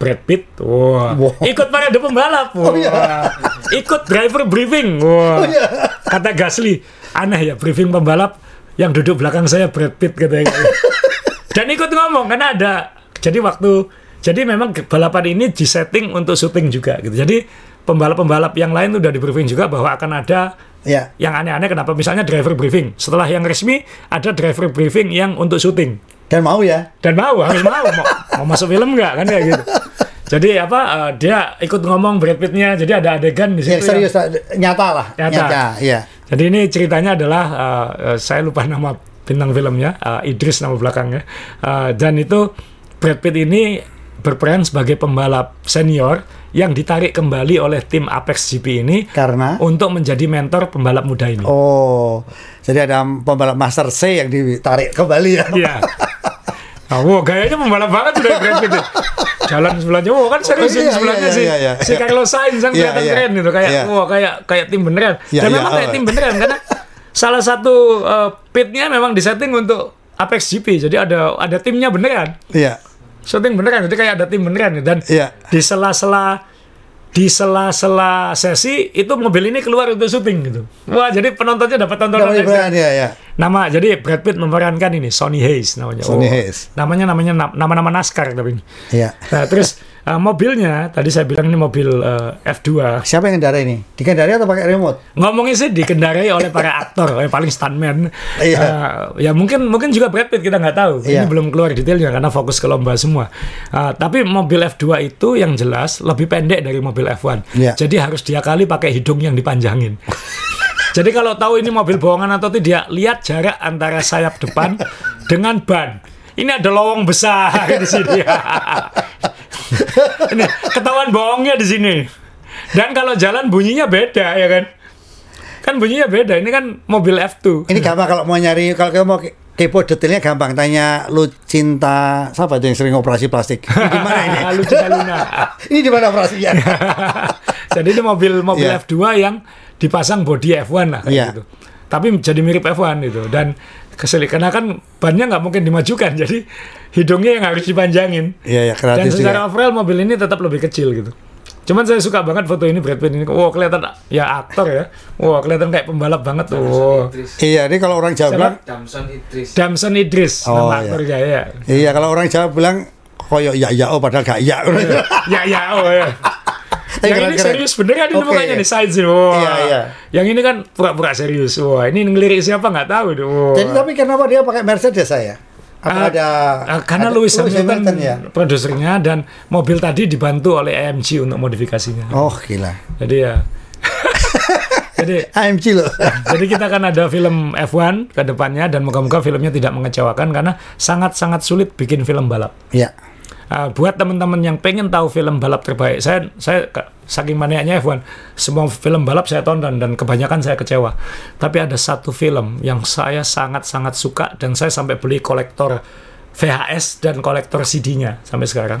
Brad Pitt, wah, wow. ikut parade pembalap, wah, oh, iya. ikut driver briefing, wah, oh, iya. Kata Gasly, aneh ya briefing pembalap yang duduk belakang saya Brad Pitt katanya. Dan ikut ngomong karena ada jadi waktu jadi memang balapan ini disetting untuk syuting juga gitu. Jadi pembalap-pembalap yang lain udah di briefing juga bahwa akan ada ya. yang aneh-aneh kenapa misalnya driver briefing. Setelah yang resmi ada driver briefing yang untuk syuting. Dan mau ya? Dan mau, harus mau. mau, mau masuk film nggak kan ya gitu. Jadi apa uh, dia ikut ngomong Brad Pittnya, jadi ada adegan di situ. Ya, serius yang, nyata lah. Nyata. nyata ya. Jadi ini ceritanya adalah uh, saya lupa nama bintang filmnya, uh, Idris nama belakangnya. Uh, dan itu Brad Pitt ini berperan sebagai pembalap senior yang ditarik kembali oleh tim Apex GP ini karena untuk menjadi mentor pembalap muda ini. Oh, jadi ada pembalap Master C yang ditarik kembali ya. Iya. Oh, wow, gayanya pembalap banget sudah Brad Pitt. Jalan sebelahnya, wow kan serius oh, iya, sebelahnya iya, sih. Iya, iya, si Carlos Sainz kan iya, kelihatan iya, keren gitu, kayak iya. wow kayak kayak tim beneran. Iya, Dan iya, memang oh. kayak tim beneran karena salah satu uh, pitnya memang disetting untuk Apex GP. Jadi ada ada timnya beneran. Iya. Shooting beneran, jadi kayak ada tim beneran dan iya. di sela-sela di sela-sela sesi itu mobil ini keluar untuk syuting gitu. Wah, jadi penontonnya dapat tontonan ya, ya. Nama jadi Brad Pitt memerankan ini Sonny Hayes namanya. Sonny oh, Hayes. Namanya namanya nama-nama NASCAR tapi ini. Iya. Nah, terus Uh, mobilnya tadi saya bilang ini mobil uh, eh, F2. Siapa yang kendarai ini? Dikendarai atau pakai remote? Ngomongnya sih dikendarai oleh para aktor, oleh paling stuntman. Iya. Uh, ya mungkin mungkin juga Brad Pitt kita nggak tahu. Iya. Ini belum keluar detailnya karena fokus ke lomba semua. Uh, tapi mobil F2 itu yang jelas lebih pendek dari mobil F1. Iya. Jadi harus dia kali pakai hidung yang dipanjangin. Jadi kalau tahu ini mobil bohongan atau tidak, lihat jarak antara sayap depan dengan ban. Ini ada lowong besar di sini. ini ketahuan bohongnya di sini. Dan kalau jalan bunyinya beda ya kan? Kan bunyinya beda. Ini kan mobil F2. Ini gampang kalau mau nyari kalau kamu mau kepo detailnya gampang tanya lu cinta siapa itu yang sering operasi plastik ini di mana ini lu cinta Luna ini di mana operasinya jadi ini mobil mobil yeah. F2 yang dipasang body F1 lah kayak yeah. gitu tapi jadi mirip F1 itu dan keselik karena kan bannya nggak mungkin dimajukan jadi hidungnya yang harus dipanjangin. Iya ya dan secara juga. overall mobil ini tetap lebih kecil gitu. Cuman saya suka banget foto ini Brad Pitt ini. Wow kelihatan ya aktor ya. Wow kelihatan kayak pembalap banget tuh. Wow. iya ini kalau orang Jawa bilang Damson Idris. Damson Idris oh, nama iya. aktor ya. Iya kalau orang Jawa bilang koyo ya ya oh padahal gak ya. Ya ya oh ya yang keren, ini keren. serius beneran ini okay. mukanya nih side sih. Wah. Iya, iya. Yang ini kan pura-pura serius. Wah, ini ngelirik siapa nggak tahu deh. Jadi tapi kenapa dia pakai Mercedes saya? Apa uh, ada uh, karena ada, Lewis Hamilton ya? produsernya dan mobil tadi dibantu oleh AMG untuk modifikasinya. Oh, gila. Jadi ya jadi AMG loh. jadi kita akan ada film F1 ke depannya dan moga-moga filmnya tidak mengecewakan karena sangat-sangat sulit bikin film balap. Iya uh, buat teman-teman yang pengen tahu film balap terbaik, saya saya saking maniaknya F1, semua film balap saya tonton dan kebanyakan saya kecewa. Tapi ada satu film yang saya sangat-sangat suka dan saya sampai beli kolektor VHS dan kolektor CD-nya sampai sekarang.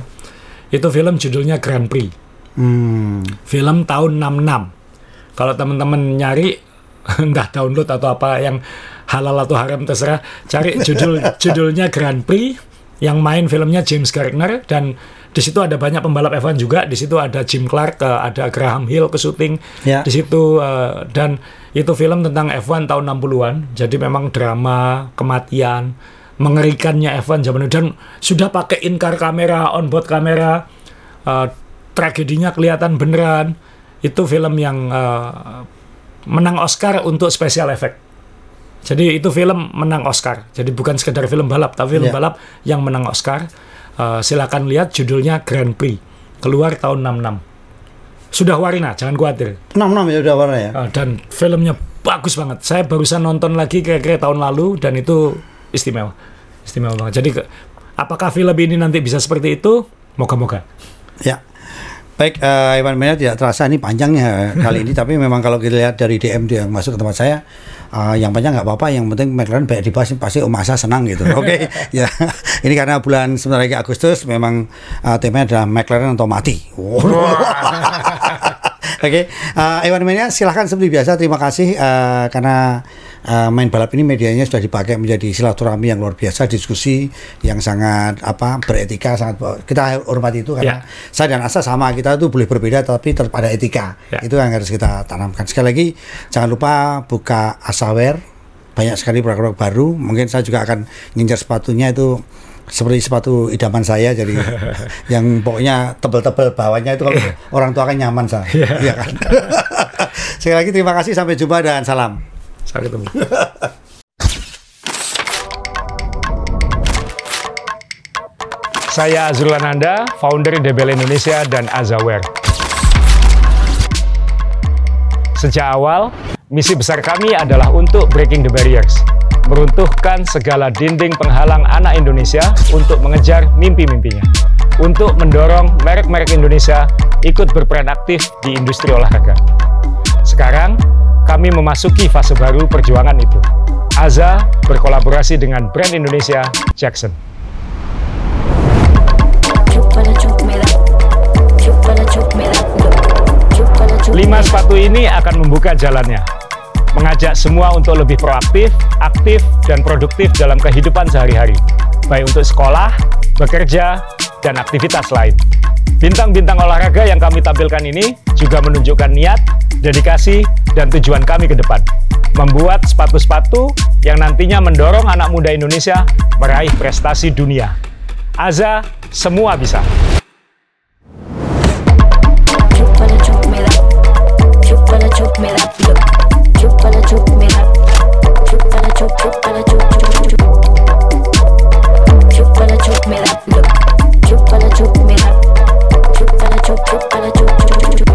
Itu film judulnya Grand Prix. Hmm. Film tahun 66. Kalau teman-teman nyari entah download atau apa yang halal atau haram terserah, cari judul judulnya Grand Prix yang main filmnya James Garner dan di situ ada banyak pembalap F1 juga. Di situ ada Jim Clark uh, ada Graham Hill ke syuting yeah. di situ uh, dan itu film tentang F1 tahun 60-an jadi memang drama kematian mengerikannya F1 zaman itu. Dan sudah pakai in-car kamera on-board kamera uh, tragedinya kelihatan beneran. Itu film yang uh, menang Oscar untuk special effect jadi itu film menang Oscar. Jadi bukan sekedar film balap, tapi film yeah. balap yang menang Oscar. Uh, silakan lihat judulnya Grand Prix. Keluar tahun 66. Sudah warna, jangan khawatir. 66 ya sudah warna ya. Uh, dan filmnya bagus banget. Saya barusan nonton lagi kira-kira tahun lalu dan itu istimewa. Istimewa banget. Jadi apakah film ini nanti bisa seperti itu? Moga-moga. Ya. Baik, uh, Iwan Mena tidak terasa ini panjangnya kali ini, tapi memang kalau kita lihat dari DM yang masuk ke tempat saya, uh, yang panjang nggak apa-apa, yang penting McLaren banyak dibahas, pasti Om Asa senang gitu. Oke, okay? ya ini karena bulan sebentar lagi Agustus, memang uh, temanya adalah McLaren atau mati. Wow. Oke, okay. uh, Iwan Mena silahkan seperti biasa, terima kasih uh, karena uh, main balap ini medianya sudah dipakai menjadi silaturahmi yang luar biasa, diskusi yang sangat apa beretika, sangat kita hormati itu karena yeah. saya dan Asa sama kita itu boleh berbeda tapi tetap ada etika. Yeah. Itu yang harus kita tanamkan. Sekali lagi jangan lupa buka Asawer banyak sekali produk-produk baru. Mungkin saya juga akan ngincar sepatunya itu seperti sepatu idaman saya jadi yang pokoknya tebel-tebel bawahnya itu kalau orang tua kan nyaman saya. Yeah. Iya kan. Sekali lagi terima kasih sampai jumpa dan salam. Sampai ketemu. Saya Azrul Ananda, founder DBL Indonesia dan Azaware. Sejak awal, misi besar kami adalah untuk breaking the barriers, meruntuhkan segala dinding penghalang anak Indonesia untuk mengejar mimpi-mimpinya, untuk mendorong merek-merek Indonesia ikut berperan aktif di industri olahraga. Sekarang, kami memasuki fase baru perjuangan itu. Aza berkolaborasi dengan brand Indonesia Jackson. Lima sepatu ini akan membuka jalannya, mengajak semua untuk lebih proaktif, aktif, dan produktif dalam kehidupan sehari-hari, baik untuk sekolah, bekerja, dan aktivitas lain. Bintang-bintang olahraga yang kami tampilkan ini juga menunjukkan niat, dedikasi, dan tujuan kami ke depan. Membuat sepatu-sepatu yang nantinya mendorong anak muda Indonesia meraih prestasi dunia. Aza, semua bisa. Chup, chup, chup, para chup, para chup, para chup, chup.